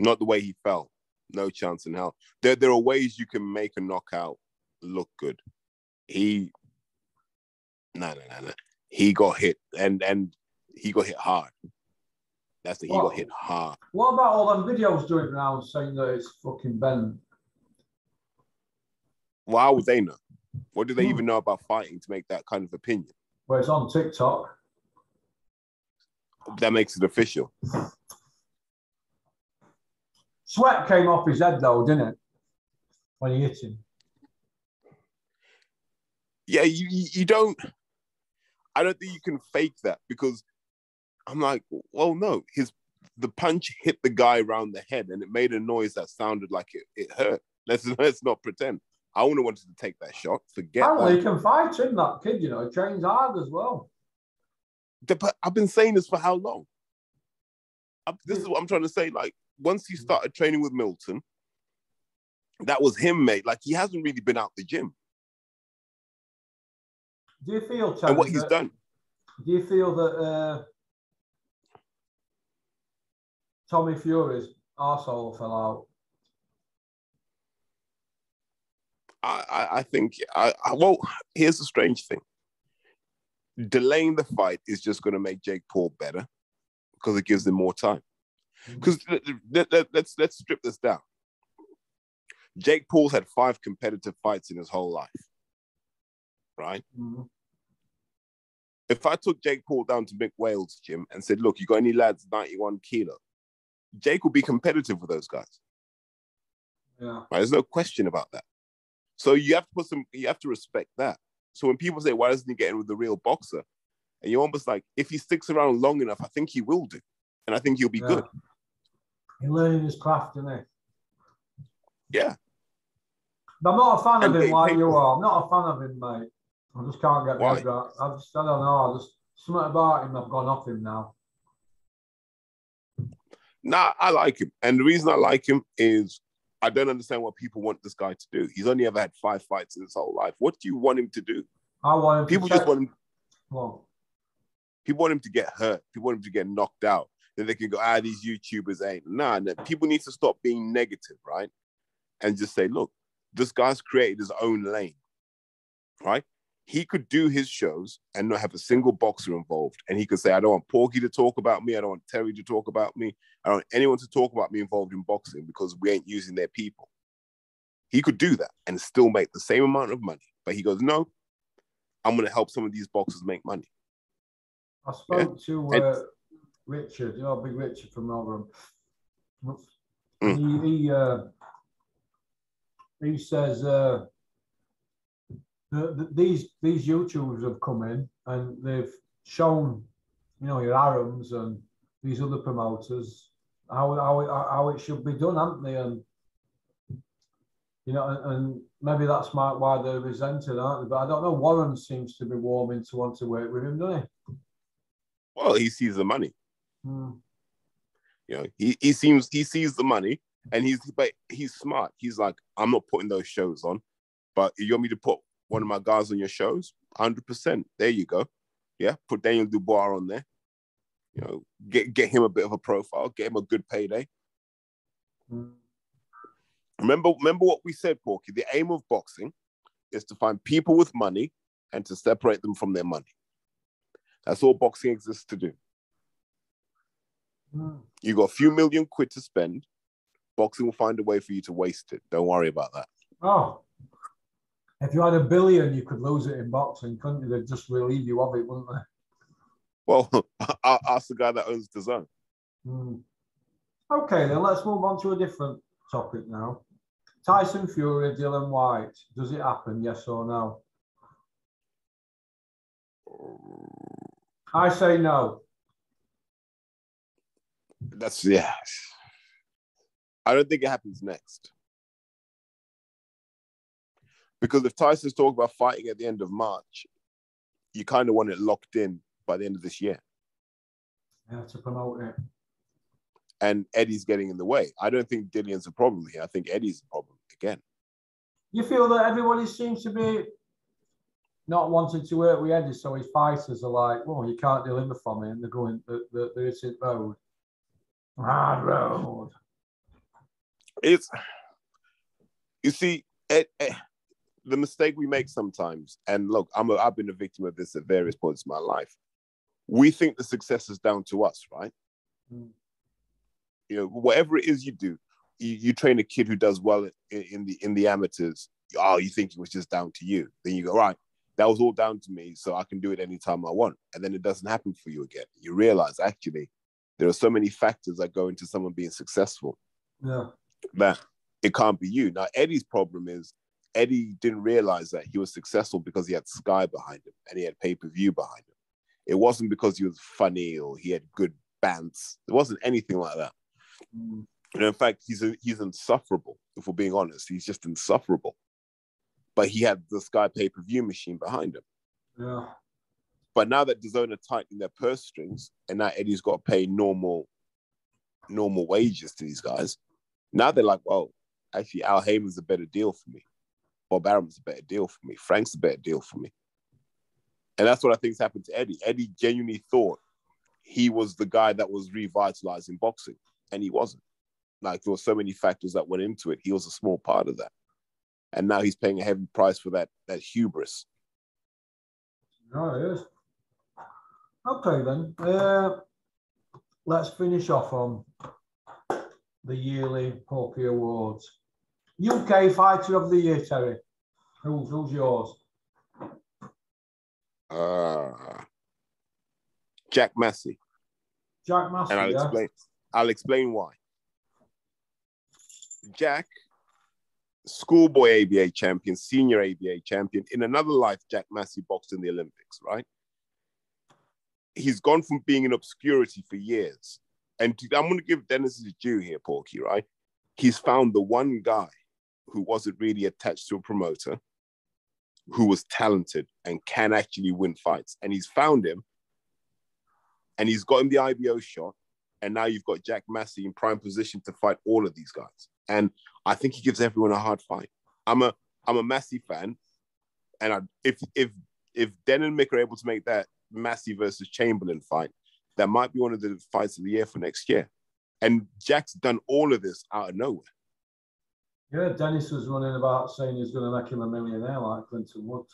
not the way he fell. No chance in hell. There, there are ways you can make a knockout look good. He, no, no, no, no. He got hit, and and he got hit hard. That's the he got hit hard. What about all them videos doing now saying that it's fucking? Well, how would they know? What do they Hmm. even know about fighting to make that kind of opinion? Well, it's on TikTok. That makes it official. Sweat came off his head though, didn't it? When he hit him. Yeah, you you don't. I don't think you can fake that because I'm like, well, no, his the punch hit the guy around the head and it made a noise that sounded like it, it hurt. Let's let's not pretend. I wouldn't have wanted to take that shot. Forget Apparently, that. he can fight him, that kid, you know, he trains hard as well. I've been saying this for how long? I- this is what I'm trying to say. Like once he started training with Milton, that was him, mate. Like he hasn't really been out the gym. Do you feel, And what he's that- done, do you feel that uh, Tommy Fury's arsehole fell out? I, I, I think I, I well, here's the strange thing. Delaying the fight is just going to make Jake Paul better because it gives him more time. Because let, let, let's let's strip this down. Jake Paul's had five competitive fights in his whole life, right? Mhm. If I took Jake Paul down to Mick Wales' gym and said, "Look, you got any lads 91 kilo?" Jake will be competitive with those guys. Yeah. Right? There's no question about that. So you have to put some, you have to respect that. So when people say, why doesn't he get in with the real boxer? And you're almost like, if he sticks around long enough, I think he will do. And I think he'll be Yeah. good. He's learning his craft, isn't he? Yeah. But I'm not a fan And of him like you are. I'm not a fan of him, mate. I just can't get my head. I just, I don't know. I just something about him. I've gone off him now. Nah, I like him. And the reason I like him is I don't understand what people want this guy to do. He's only ever had five fights in his whole life. What do you want him to do? I want him. People to just want him, Well, people want him to get hurt. People want him to get knocked out. Then they can go, ah, these YouTubers ain't. Nah, nah. People need to stop being negative, right? And just say, look, this guy's created his own lane, right? He could do his shows and not have a single boxer involved. And he could say, I don't want Porky to talk about me. I don't want Terry to talk about me. I don't want anyone to talk about me involved in boxing because we ain't using their people. He could do that and still make the same amount of money. But he goes, no, I'm going to help some of these boxers make money. I spoke to And- uh, Richard, you know, Big Richard from Rotherham. Mm. He he, uh, he says uh, the, the, these these YouTubers have come in and they've shown, you know, your Arums and these other promoters how how it, how it should be done, haven't they? And you know, and, and maybe that's my, why they're resented, aren't they? But I don't know. Warren seems to be warming to want to work with him, doesn't he? Well, he sees the money. Hmm. You know, he, he seems he sees the money and he's but he's smart. He's like, I'm not putting those shows on, but you want me to put one of my guys on your shows? Hundred percent. There you go. Yeah, put Daniel Dubois on there. You know, get get him a bit of a profile, get him a good payday. Remember, remember what we said, Porky. The aim of boxing is to find people with money and to separate them from their money. That's all boxing exists to do. You got a few million quid to spend. Boxing will find a way for you to waste it. Don't worry about that. Oh, if you had a billion, you could lose it in boxing, couldn't you? They'd just relieve you of it, wouldn't they? Well, I'll ask the guy that owns the zone. Hmm. Okay, then let's move on to a different topic now. Tyson Fury, Dillian Whyte. Does it happen? Yes or no? I say no. That's yeah. I don't think it happens next. Because if Tyson's talking about fighting at the end of March, you kind of want it locked in by the end of this year. Yeah, to promote it. And Eddie's getting in the way. I don't think Dillian's a problem here. I think Eddie's a problem again. You feel that everybody seems to be not wanting to work with Eddie, so his fighters are like, "Well, you can't deliver for me," and they're going, "The the, the it's road, hard road." it's you see it, it- the mistake we make sometimes and look i'm a, i've been a victim of this at various points in my life we think the success is down to us right Mm. you know whatever it is you do you, you train a kid who does well in, in the in the amateurs oh you think it was just down to you then you go right that was all down to me so i can do it anytime i want and then it doesn't happen for you again you realize actually there are so many factors that go into someone being successful Yeah. that it can't be you. Now, Eddie's problem is Eddie didn't realize that he was successful because he had Sky behind him and he had pay per view behind him. It wasn't because he was funny or he had good bands. It wasn't anything like that. Mm. In fact, he's he's insufferable. If we're being honest, he's just insufferable. But he had the Sky pay per view machine behind him. Yeah. But now that DAZN are tightening their purse strings, and now Eddie's got to pay normal, normal wages to these guys, now they're like, well, actually, Al Haymon's a better deal for me. Bob Arum's a better deal for me. Frank's a better deal for me. And that's what I think's happened to Eddie. Eddie genuinely thought he was the guy that was revitalizing boxing, and he wasn't. Like there were so many factors that went into it. He was a small part of that, and now he's paying a heavy price for that that hubris. No, it is. Okay, then. Uh, let's finish off on the yearly Porky Awards. UK Fighter of the Year, Terry. Who's, who's yours? Uh, Jack Massey, Jack Massey, and I'll yeah? explain. I'll explain why. Jack, schoolboy ABA champion, senior ABA champion. In another life, Jack Massey boxed in the Olympics, right? He's gone from being in obscurity for years and I'm going to give Dennis his due here, Porky, right? He's found the one guy who wasn't really attached to a promoter, who was talented and can actually win fights. And he's found him and he's got him the IBO shot. And now you've got Jack Massey in prime position to fight all of these guys. And I think he gives everyone a hard fight. I'm a I'm a Massey fan. And I, if if if Den and Mick are able to make that Massey versus Chamberlain fight, that might be one of the fights of the year for next year. And Jack's done all of this out of nowhere. Yeah, Dennis was running about saying he's going to make him a millionaire like Clinton Woods.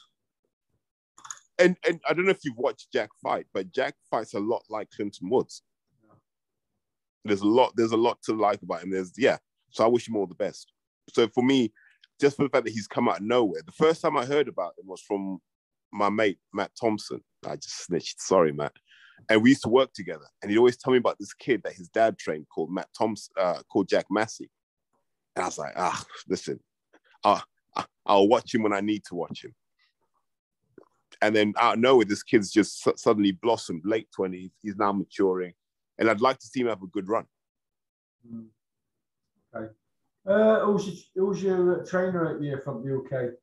And and I don't know if you've watched Jack fight, but Jack fights a lot like Clinton Woods. Yeah. There's a lot. There's a lot to like about him. There's yeah. So I wish him all the best. So for me, just for the fact that he's come out of nowhere, the first time I heard about him was from my mate Matt Thompson. I just snitched. Sorry, Matt. And we used to work together. And he'd always tell me about this kid that his dad trained called Matt Thompson, uh, called Jack Massey. And I was like, ah, listen, I'll, I'll watch him when I need to watch him. And then out of nowhere, this kid's just suddenly blossomed, late 20s. He's now maturing. And I'd like to see him have a good run. Mm. Okay. Uh, who's, your, who's your trainer at year from the UK?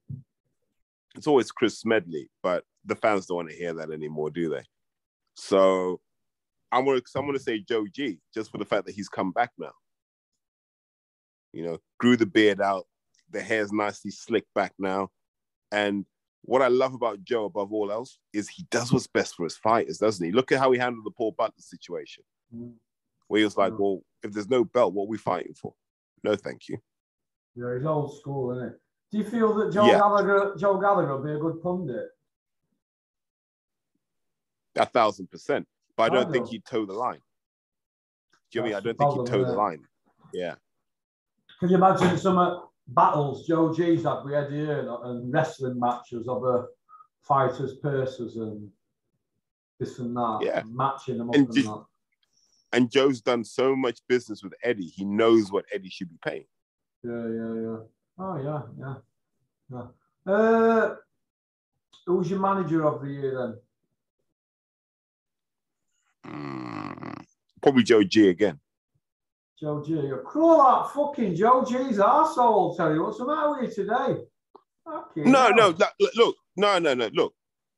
It's always Chris Smedley, but the fans don't want to hear that anymore, do they? So I'm gonna I'm gonna say Joe G just for the fact that he's come back now. You know, grew the beard out, the hair's nicely slicked back now. And what I love about Joe above all else is he does what's best for his fighters, doesn't he? Look at how he handled the Paul Butler situation. Mm. Where he was like, mm. Well, if there's no belt, what are we fighting for? No, thank you. Yeah, he's old school, isn't it? Do you feel that Joe yeah. Gallagher Joe Gallagher will be a good pundit? a thousand percent. But I don't I think he'd toe the line. Do you know I mean? I don't think he'd toe the line. Yeah. Can you imagine some uh, battles Joe G's had with Eddie Hearn and wrestling matches of fighters' purses and this and that, yeah. matching them up and, and just, that. And Joe's done so much business with Eddie, he knows what Eddie should be paying. Yeah, yeah, yeah. Oh, yeah, yeah, yeah. Uh, who's your manager of the year then? Mm, probably Joe G again. Joe G. Call that fucking Joe G's arsehole, tell you. What's the matter with you today? no, no, look, look, no, no, no, look.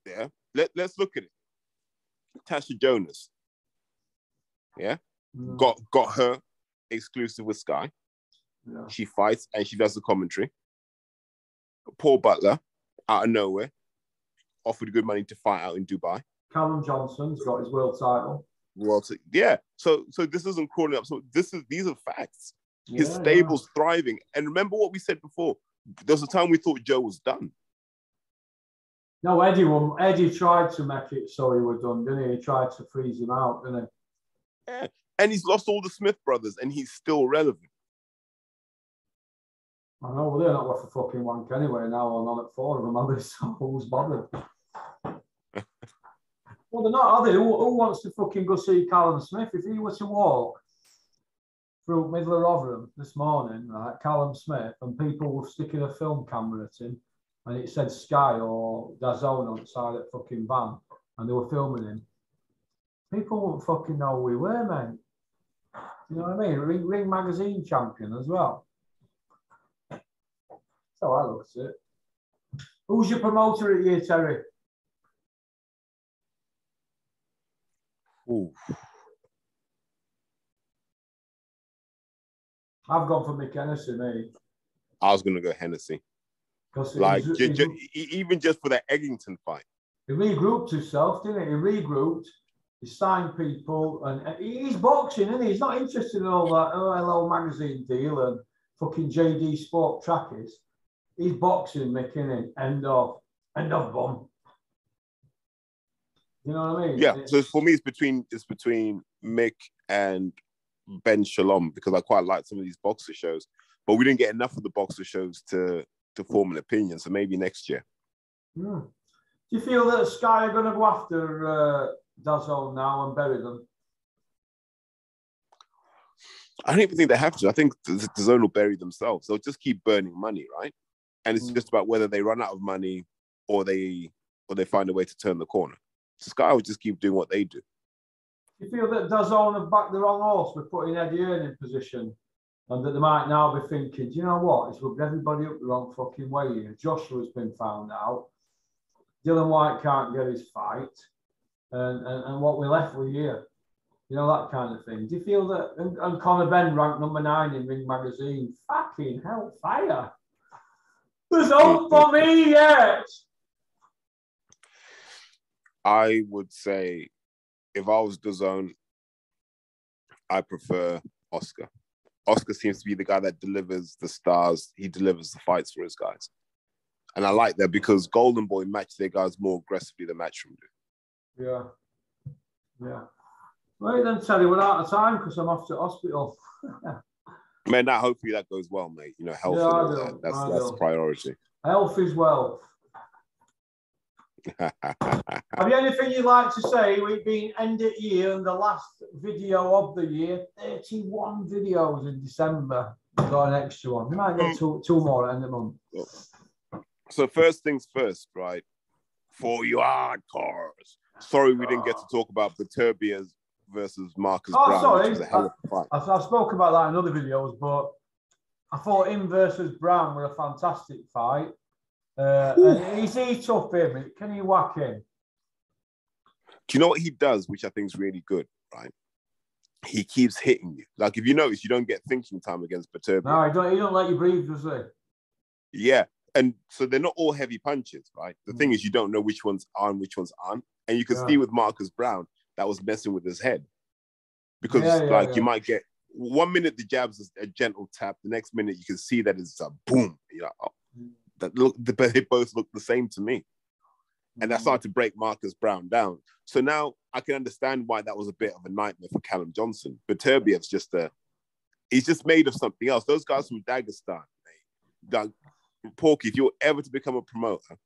Yeah, Let, let's look at it. Tasha Jonas. Yeah, mm. got got her exclusive with Sky. Yeah. She fights and she does the commentary. Paul Butler, out of nowhere, offered good money to fight out in Dubai. Callum Johnson's got his world title. World, yeah. So, so this isn't crawling up. So this is these are facts. His yeah, stable's thriving. And remember what we said before. There was a time we thought Joe was done. No, Eddie, Eddie tried to make it so he was done, didn't he? He tried to freeze him out, didn't he? Yeah. And he's lost all the Smith brothers, and he's still relevant. I know, well, they're not worth a fucking wank anyway now, or none at four of them, are they? So who's bothered? Well, they're not, are they? Who, who, wants to fucking go see Callum Smith? If he were to walk through middle of Rotherham this morning, right, Callum Smith, and people were sticking a film camera at him, and it said Sky or DAZN on the side of the fucking van, and they were filming him, people wouldn't fucking know who we were, man. You know what I mean? Ring, Ring Magazine champion as well. So I look at it. Who's your promoter at year, Terry? Ooh. I've gone for Mick Hennessy, mate. I was going to go Hennessy. Like, even just for that Eggington fight. He regrouped himself, didn't he? He regrouped, he signed people, and uh, he's boxing, isn't he? He's not interested in all that OLO magazine deal and fucking JD Sport trackies. He's boxing, innit? End of. End of bomb. You know what I mean? Yeah. It's, so for me, it's between it's between Mick and Ben Shalom because I quite like some of these BOXXER shows, but we didn't get enough of the BOXXER shows to to form an opinion. So maybe next year. Hmm. Do you feel that Sky are going to go after uh, DAZN now and bury them? I don't even think they have to. I think the, the zone will bury themselves. They'll just keep burning money, right? And it's mm. just about whether they run out of money or they or they find a way to turn the corner. Sky will just keep doing what they do. You feel that DAZN have backed the wrong horse with putting Eddie Hearn in position? And that they might now be thinking, do you know what? It's rubbed everybody up the wrong fucking way here. Joshua's been found out. Dillian Whyte can't get his fight. And, and, and what we're left with here. You know, that kind of thing. Do you feel that? And, and Conor Benn ranked number nine in Ring Magazine. Fucking hellfire. There's hope for me yet. I would say if I was DAZN, I prefer Oscar. Oscar seems to be the guy that delivers the stars. He delivers the fights for his guys. And I like that because Golden Boy match their guys more aggressively than Matchroom do. Yeah. Yeah. Right then, Terry, we're out of time because I'm off to hospital. Man, that hopefully that goes well, mate. You know, health yeah, that. that's I that's do. priority. Health is wealth. Have you anything you'd like to say? We've been end of year and the last video of the year, 31 videos in December. We've got an extra one. We might get two, two more at the end of the month. So first things first, right? For you hardcores. Sorry we didn't get to talk about Beterbiev's versus Marcus oh, Browne. Sorry. I, I, I spoke about that in other videos, but I thought him versus Browne were a fantastic fight. Uh, is he tough him? Can you whack him? Do you know what he does, which I think is really good, right? He keeps hitting you. Like if you notice, you don't get thinking time against Beterbiev. No, he don't, he don't let you breathe, does he? Yeah. And so they're not all heavy punches, right? The mm. thing is, you don't know which ones are and which ones aren't. And you can yeah. see with Marcus Browne that was messing with his head. Because yeah, yeah, like you might get one minute the jabs is a gentle tap, the next minute you can see that it's a boom. You're like, oh, that look they both look the same to me. And that mm. started to break Marcus Browne down. So now I can understand why that was a bit of a nightmare for Callum Johnson. But Terbiev's just a he's just made of something else. Those guys from Dagestan, mate. Porky, if you're ever to become a promoter,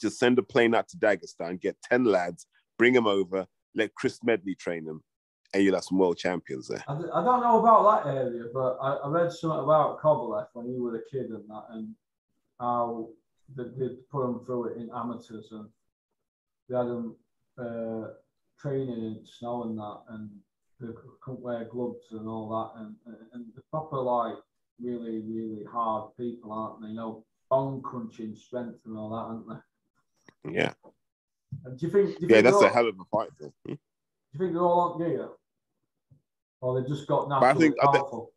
just send a plane out to Dagestan, get 10 lads, bring them over, let Chris Smedley train them, and you'll have some world champions there. I, I don't know about that area, but I, I read something about Kovalev when he was a kid and that, and how they, they put them through it in amateurs and they had them uh, training in snow and that, and they couldn't wear gloves and all that, and, and the proper like really really hard people, aren't they? You know, bone crunching strength and all that, aren't they? Yeah. And do you think? Do you yeah, think that's a hell of a fight. Though. Do you think they're all on gear, or they just got naturally I think, powerful?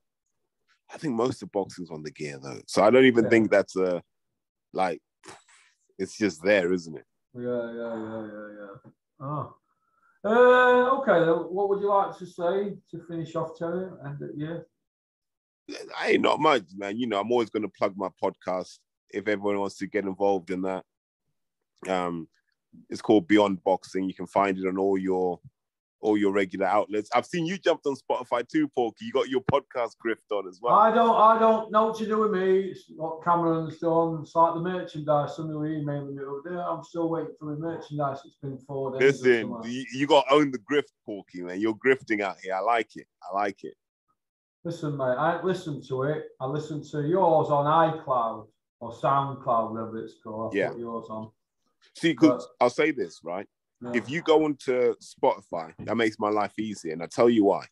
I think, I think most of boxing's on the gear though, so I don't even yeah. think that's a like it's just there, isn't it? Yeah, yeah, yeah, yeah, yeah. Oh. Uh, okay, what would you like to say to finish off, Terry? And yeah. I ain't not much, man. You know, I'm always going to plug my podcast if everyone wants to get involved in that. Um, it's called Beyond Boxing. You can find it on all your all your regular outlets. I've seen you jumped on Spotify too, Porky. You got your podcast grift on as well. I don't, I don't know what to do with me. It's what Cameron's done. It's like the merchandise. Somebody were emailing me over there. I'm still waiting for the merchandise. It's been four days. Listen, you, you got to own the grift, Porky, man. You're grifting out here. I like it. I like it. Listen, mate. I listened to it. I listened to yours on iCloud or SoundCloud, whatever it's called. I yeah. yours on. See, because I'll say this, right? If you go onto Spotify, that makes my life easier. And I tell you why.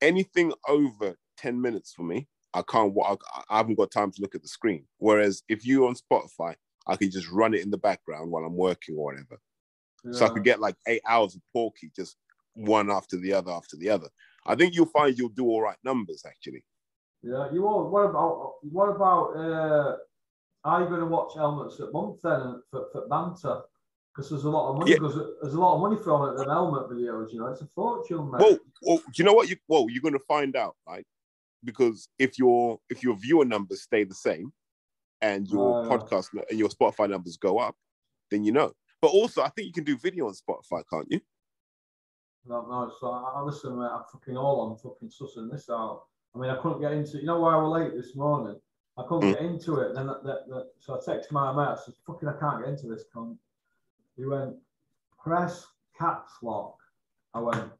Anything over 10 minutes for me, I can't, I, I haven't got time to look at the screen. Whereas if you're on Spotify, I can just run it in the background while I'm working or whatever. Yeah. So I could get like eight hours of Porky, just one after the other after the other. I think you'll find you'll do all right numbers actually. Yeah, you will. What about what about? Uh, are you going to watch Helmets at Month then for, for banter? Because there's a lot of money. Yeah. Because there's a lot of money thrown at the helmet videos. You know, it's a fortune, man. Well, well, do you know what? You well, you're going to find out, right? Because if your if your viewer numbers stay the same, and your uh, podcast and your Spotify numbers go up, then you know. But also, I think you can do video on Spotify, can't you? No, no. So I, I listen, mate. I'm fucking all on fucking sussing this out. I mean, I couldn't get into. You know why I was late this morning? I couldn't mm. get into it. Then that, that, that, so I text my mate. I said, "Fucking, I can't get into this." Cunt. He went, press caps lock. I went,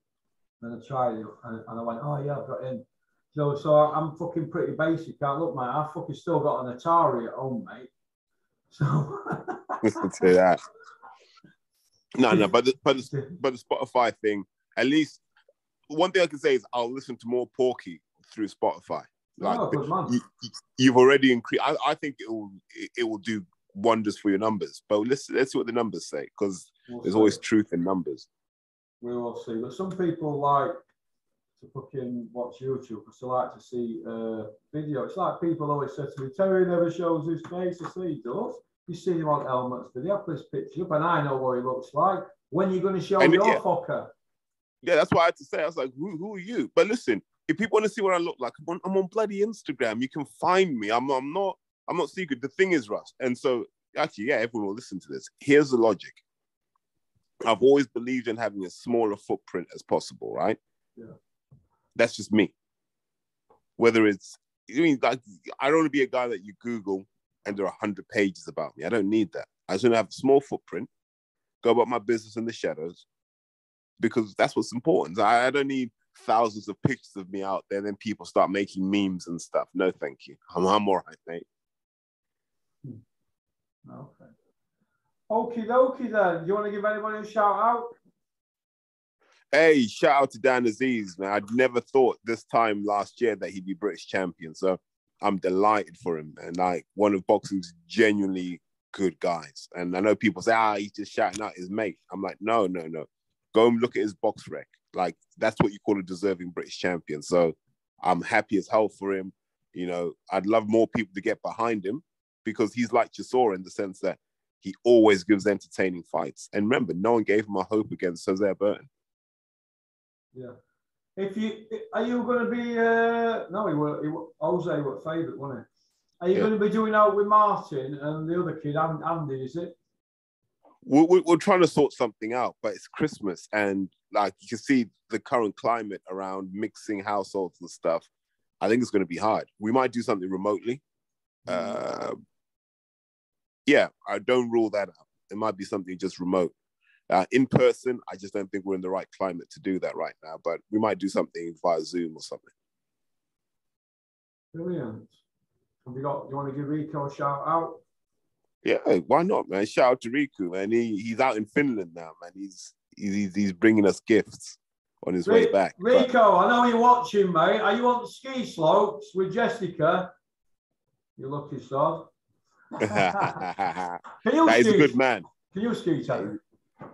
and I tried it, and, and I went, oh yeah, I've got in. So, so I'm fucking pretty basic. I look, mate, I fucking still got an Atari at home, mate. So listen to that. No, no, but the, but the, but the Spotify thing, at least one thing I can say is I'll listen to more Porky through Spotify. Like Oh, you, you've already increased. I, I think it will it, it will do wonders for your numbers. But let's let's see what the numbers say because We'll there's see. always truth in numbers. We will see. But some people like to fucking watch YouTube because they like to see uh, video. It's like people always say to me, Terry never shows his face. I say he does. You see him on helmets video, I put his picture up and I know what he looks like. When you going to show And your yeah. fucker? Yeah, that's what I had to say. I was like, who, who are you? But listen, if people want to see what I look like, I'm on, I'm on bloody Instagram. You can find me. I'm, I'm not I'm not secret. The thing is, Russ. And so actually, yeah, everyone will listen to this. Here's the logic. I've always believed in having a smaller footprint as possible, right? Yeah. That's just me. Whether it's I mean, like I don't want to be a guy that you Google and there are hundred pages about me. I don't need that. I just want to have a small footprint, go about my business in the shadows, because that's what's important. I, I don't need thousands of pictures of me out there. Then people start making memes and stuff. No, thank you. I'm, I'm all right, mate. Okay. Okie dokie then. You want to give anybody a shout out? Hey, shout out to Dan Azeez, man. I'd never thought this time last year that he'd be British champion. So I'm delighted for him. And like one of boxing's genuinely good guys. And I know people say, ah, he's just shouting out his mate. I'm like, no, no, no. Go and look at his box rec. Like that's what you call a deserving British champion. So I'm happy as hell for him. You know, I'd love more people to get behind him because he's like Chisora in the sense that he always gives entertaining fights. And remember, no one gave him a hope against Hosea Burton. Yeah. If you are you going to be uh no he were, he were Hosea were favourite, wasn't he? Are you Yeah. going to be doing out with Martin and the other kid, An- Andy? Is it? we're, we're, we're trying to sort something out, but it's Christmas, and like you can see the current climate around mixing households and stuff. I think it's going to be hard. We might do something remotely. Uh, yeah, I don't rule that out. It might be something just remote. Uh, in person, I just don't think we're in the right climate to do that right now. But we might do something via Zoom or something. Brilliant. Have you got? do You want to give Rico a shout out? Yeah, why not, man? Shout out to Riku, man. He, he's out in Finland now, man. He's he's, he's bringing us gifts on his way back. But- Rico, I know you're watching, mate. Are you on the ski slopes with Jessica? You lucky sod. That Can you is ski? a good man. Can you ski, Terry? Do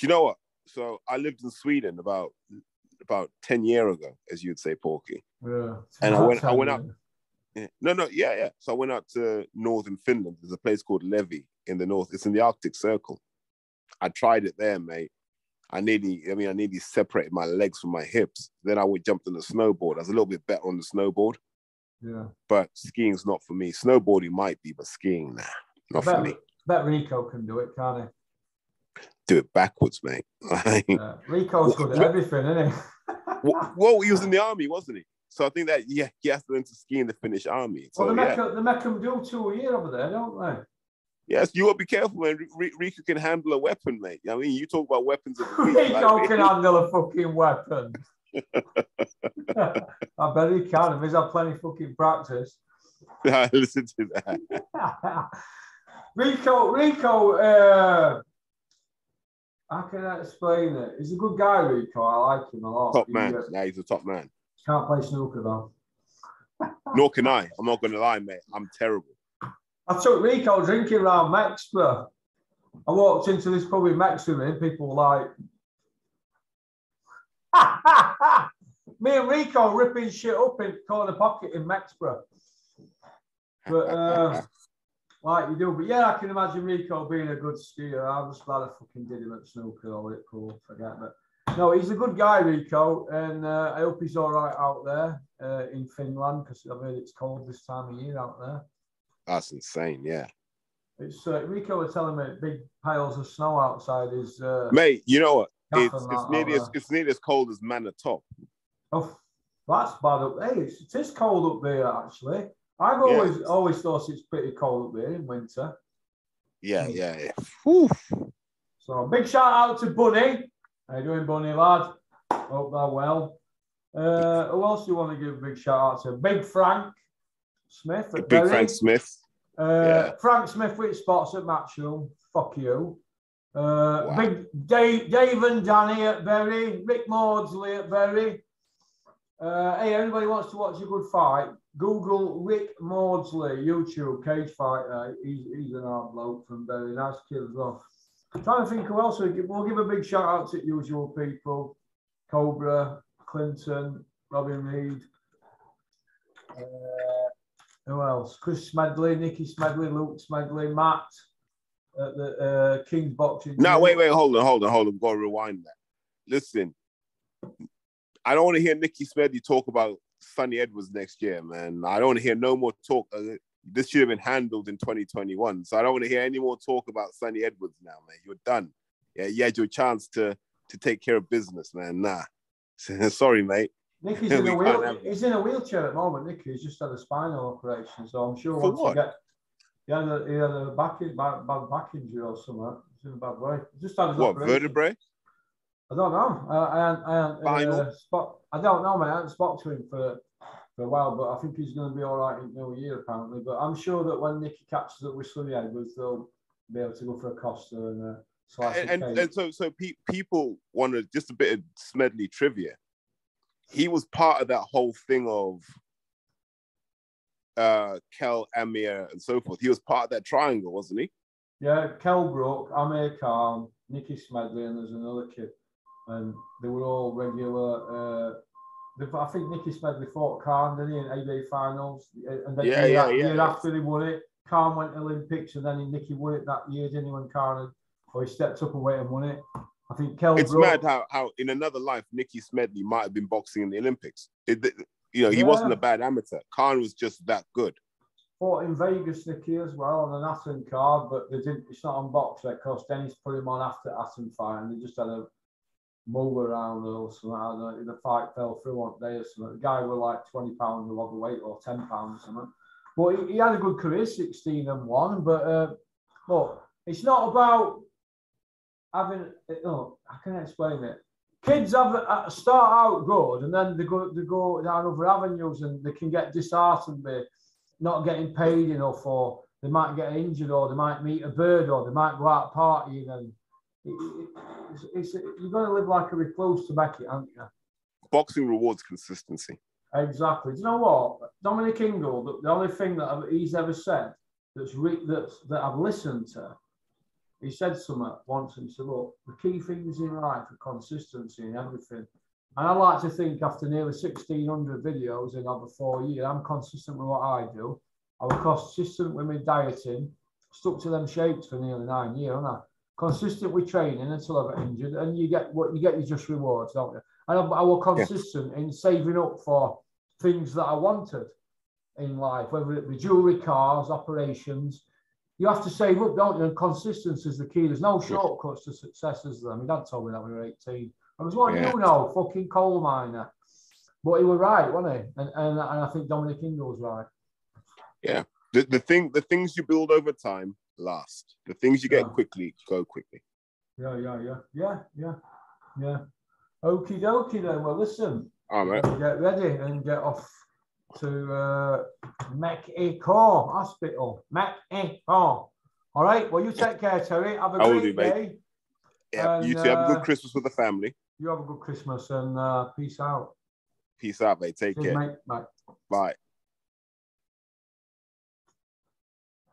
you know what? So I lived in Sweden about about ten years ago, as you'd say, Porky. Yeah. And I went- I went out- Yeah. No, no, yeah, yeah. So I went out to northern Finland. There's a place called Levi in the north. It's in the Arctic Circle. I tried it there, mate. I nearly, I mean, I nearly separated my legs from my hips. Then I would jump on the snowboard. I was a little bit better on the snowboard, Yeah. but skiing's not for me. Snowboarding might be, but skiing, nah, not for Bet, me. bet Rico can do it, can't he? Do it backwards, mate. Yeah. Rico's good at everything, isn't he? Well, well, he was in the army, wasn't he? So I think that yeah, he has to learn to ski in the Finnish army. So well, they make, yeah, them- they make them do two a year over there, don't they? yes, you will be careful, man. R- Riku can handle a weapon, mate. I mean, you talk about weapons of the week. Rico like, can handle a fucking weapon. I bet he can. He's had plenty of fucking practice. Yeah, listen to that. Rico, Rico, uh, how can I explain it? He's a good guy, Rico. I like him a lot. Top man. Yeah, he's a top man. can't play snooker though. Nor can I. I'm not going to lie, mate. I'm terrible. I took Rico drinking around Mexborough. I walked into this pub in Mexborough and people were like, me and Rico ripping shit up in corner pocket in Mexborough. But uh, like you do, but yeah, I can imagine Rico being a good skier. I'm just glad I fucking did him at snooker or what it called, forget. But no, he's a good guy, Rico, and uh, I hope he's all right out there uh, in Finland because I've heard it's cold this time of year out there. That's insane. Yeah, It's uh, Rico was telling me big piles of snow outside is. Uh, mate. You know what? Gaff It's and it's nearly as it's nearly as cold as Manor Top. Oh, that's bad up there. It's, it is cold up there actually. I've Yeah. always always thought it's pretty cold up there in winter. Yeah, yeah, yeah. Whew. So big shout out to Bunny. How you doing, Bunny lad? Hope they're well. Uh, who else do you want to give a big shout out to? Big Frank Smith Big Bury. Frank Smith. Uh, Yeah. Frank Smith with spots at Matchroom. Fuck you. Uh, Wow. Big Dave, Dave and Danny at Bury, Rick Maudsley at Bury. Uh, hey, anybody wants to watch a good fight? Google Rick Maudsley, YouTube, cage fighter. He's, he's an hard bloke from Bury. Nice kid as well. trying to think who else we give. We'll give a big shout out to usual people Cobra, Clinton, Robin Reid. Uh, who else? Chris Smedley, Nicky Smedley, Luke Smedley, Matt at the uh, King's Boxing. No, wait, wait, hold on, hold on, hold on. Go rewind that. Listen, I don't want to hear Nicky Smedley talk about Sunny Edwards next year, man. I don't want to hear no more talk. Uh, this should have been handled in 2021. So I don't want to hear any more talk about Sunny Edwards now, man. You're done. Yeah, you had your chance to to take care of business, man. Nah. Sorry, mate. Nicky's in a wheel, he's in a wheelchair at the moment. Nicky, he's just had a spinal operation, so I'm sure For once what? he get he had a, he had a back, in- bad, bad back injury or something. He's in a bad way. He just had What, operation. vertebrae? I don't know. I, I, I, haven't, Spinal? uh, spot, I don't know, man. I haven't spoken to him for, for a while, but I think he's going to be all right in New Year, apparently. But I'm sure that when Nicky catches up with Sunny Edwards, they'll be able to go for a Costa and a slice And, and, and so so pe- people wanted just a bit of Smedley trivia. He was part of that whole thing of uh Kel, Amir, and so forth. He was part of that triangle, wasn't he? Yeah, Kel Brook, Amir Khan, Nicky Smedley, and there's another kid. And they were all regular. Uh, I think Nicky Smedley fought Khan, didn't he, in ABA finals? Uh, And then Yeah, year, yeah, year yeah. after they won it, Khan went to Olympics, and then Nicky won it that year, didn't he, when Khan had, or he stepped up and went and won it. I think Kel It's Brook. mad how how in another life Nicky Smedley might have been boxing in the Olympics. It- you know, he Yeah. wasn't a bad amateur. Khan was just that good. fought in Vegas, Nicky, as well on an Arum card, but they didn't. It's not on box because Dennis put him on after Arum fight, and they just had a move around or something. I don't know. The fight fell through one day or something. The guy was like twenty pounds of overweight or ten pounds or something. But he, he had a good career, sixteen and one. But uh, look, it's not about having. No, I can't explain it. Kids have uh, start out good, and then they go they go down other avenues, and they can get disheartened by not getting paid enough, or they might get injured, or they might meet a bird, or they might go out partying, and it, it, it's, it's, you're going to live like a recluse to make it, aren't you? Boxing rewards consistency. Exactly. Do you know what? Dominic Ingle, the, the only thing that I've- he's ever said that's re- that's, that I've listened to, he said something once and he said, Look, the key things in life are consistency and everything. And I like to think after nearly 1,600 videos in over four years, I'm consistent with what I do. I was consistent with my dieting, stuck to them shapes for nearly nine years, and I consistent with training until I got injured, and you get what you get your just rewards, don't you? And I, I was consistent in saving up for things that I wanted in life, whether it be jewelry, cars, operations. You have to save up, don't you? And consistency is the key. There's no shortcuts to success, is there? My dad told me that when we were 18. I was, what Yeah. you know? Fucking coal miner. But he was right, wasn't he? And, and, and I think Dominic Ingle was right. The, the thing the things you build over time last. The things you get Yeah. quickly go quickly. Yeah, yeah, yeah, yeah, yeah, yeah. Okie dokie then. Well, listen, All right. get ready and get off to uh, Mexico Hospital. Mexico. All right. Well, you take care, Terry. Have a I great do, mate. day. Yeah. And, you too. have a uh, good Christmas with the family. You have a good Christmas and uh, peace out. Peace out, mate. Take Cheers, care. mate. Bye. Bye.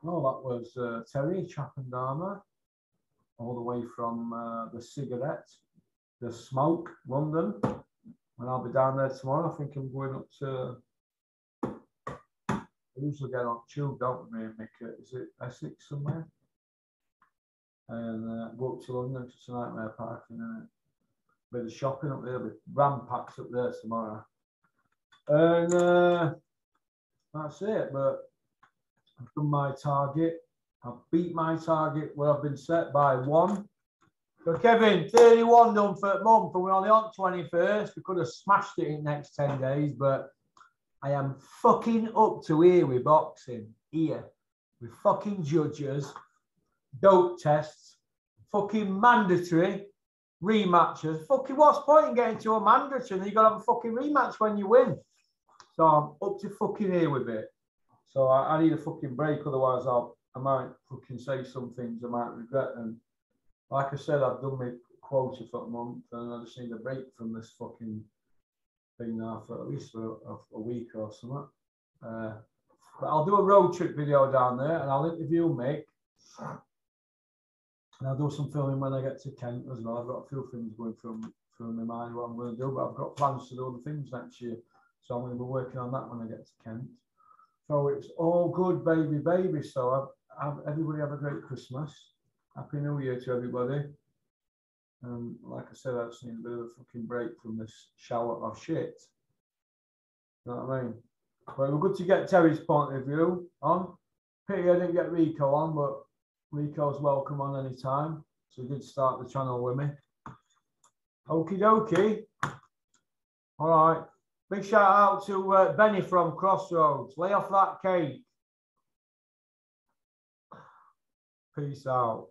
Well, that was uh, Terry Chappendama, all the way from uh, the cigarette, the smoke, London. And I'll be down there tomorrow. I think I'm going up to. Usually get on tube, don't we, Mick? Is it Essex somewhere? And uh, up to London. It's a nightmare parking, isn't it? Bit of shopping up there, with ram packs up there tomorrow. And uh, that's it. But I've done my target. I've beat my target where I've been set by one. So Kevin, 31 done for a month, and we're only on 21st. We could have smashed it in the next 10 days, but I am fucking up to here with boxing. Here. With fucking judges, dope tests, fucking mandatory rematches. Fucking what's point in getting to a mandatory? And you gotta have a fucking rematch when you win. So I'm up to fucking here with it. So I, I need a fucking break, otherwise I'll I might fucking say some things I might regret and like I said, I've done my quota for the month, and I just need a break from this fucking thing there for at least for a, a week or something. Uh, but I'll do a road trip video down there, and I'll interview Mick. And I'll do some filming when I get to Kent as well. I've got a few things going through, through my mind what I'm going to do, but I've got plans to do other things next year. So I'm going to be working on that when I get to Kent. So it's all good, baby, baby. So I've, I've, everybody have a great Christmas. Happy New Year to everybody. And like I said, I've seen a bit of a fucking break from this shower of shit. You know what I mean? But we're good to get Terry's point of view on. Pity I didn't get Rico on, but Rico's welcome on any time. So he did start the channel with me. Okie dokie. All right. Big shout out to uh, Benny from Crossroads. Lay off that cake. Peace out.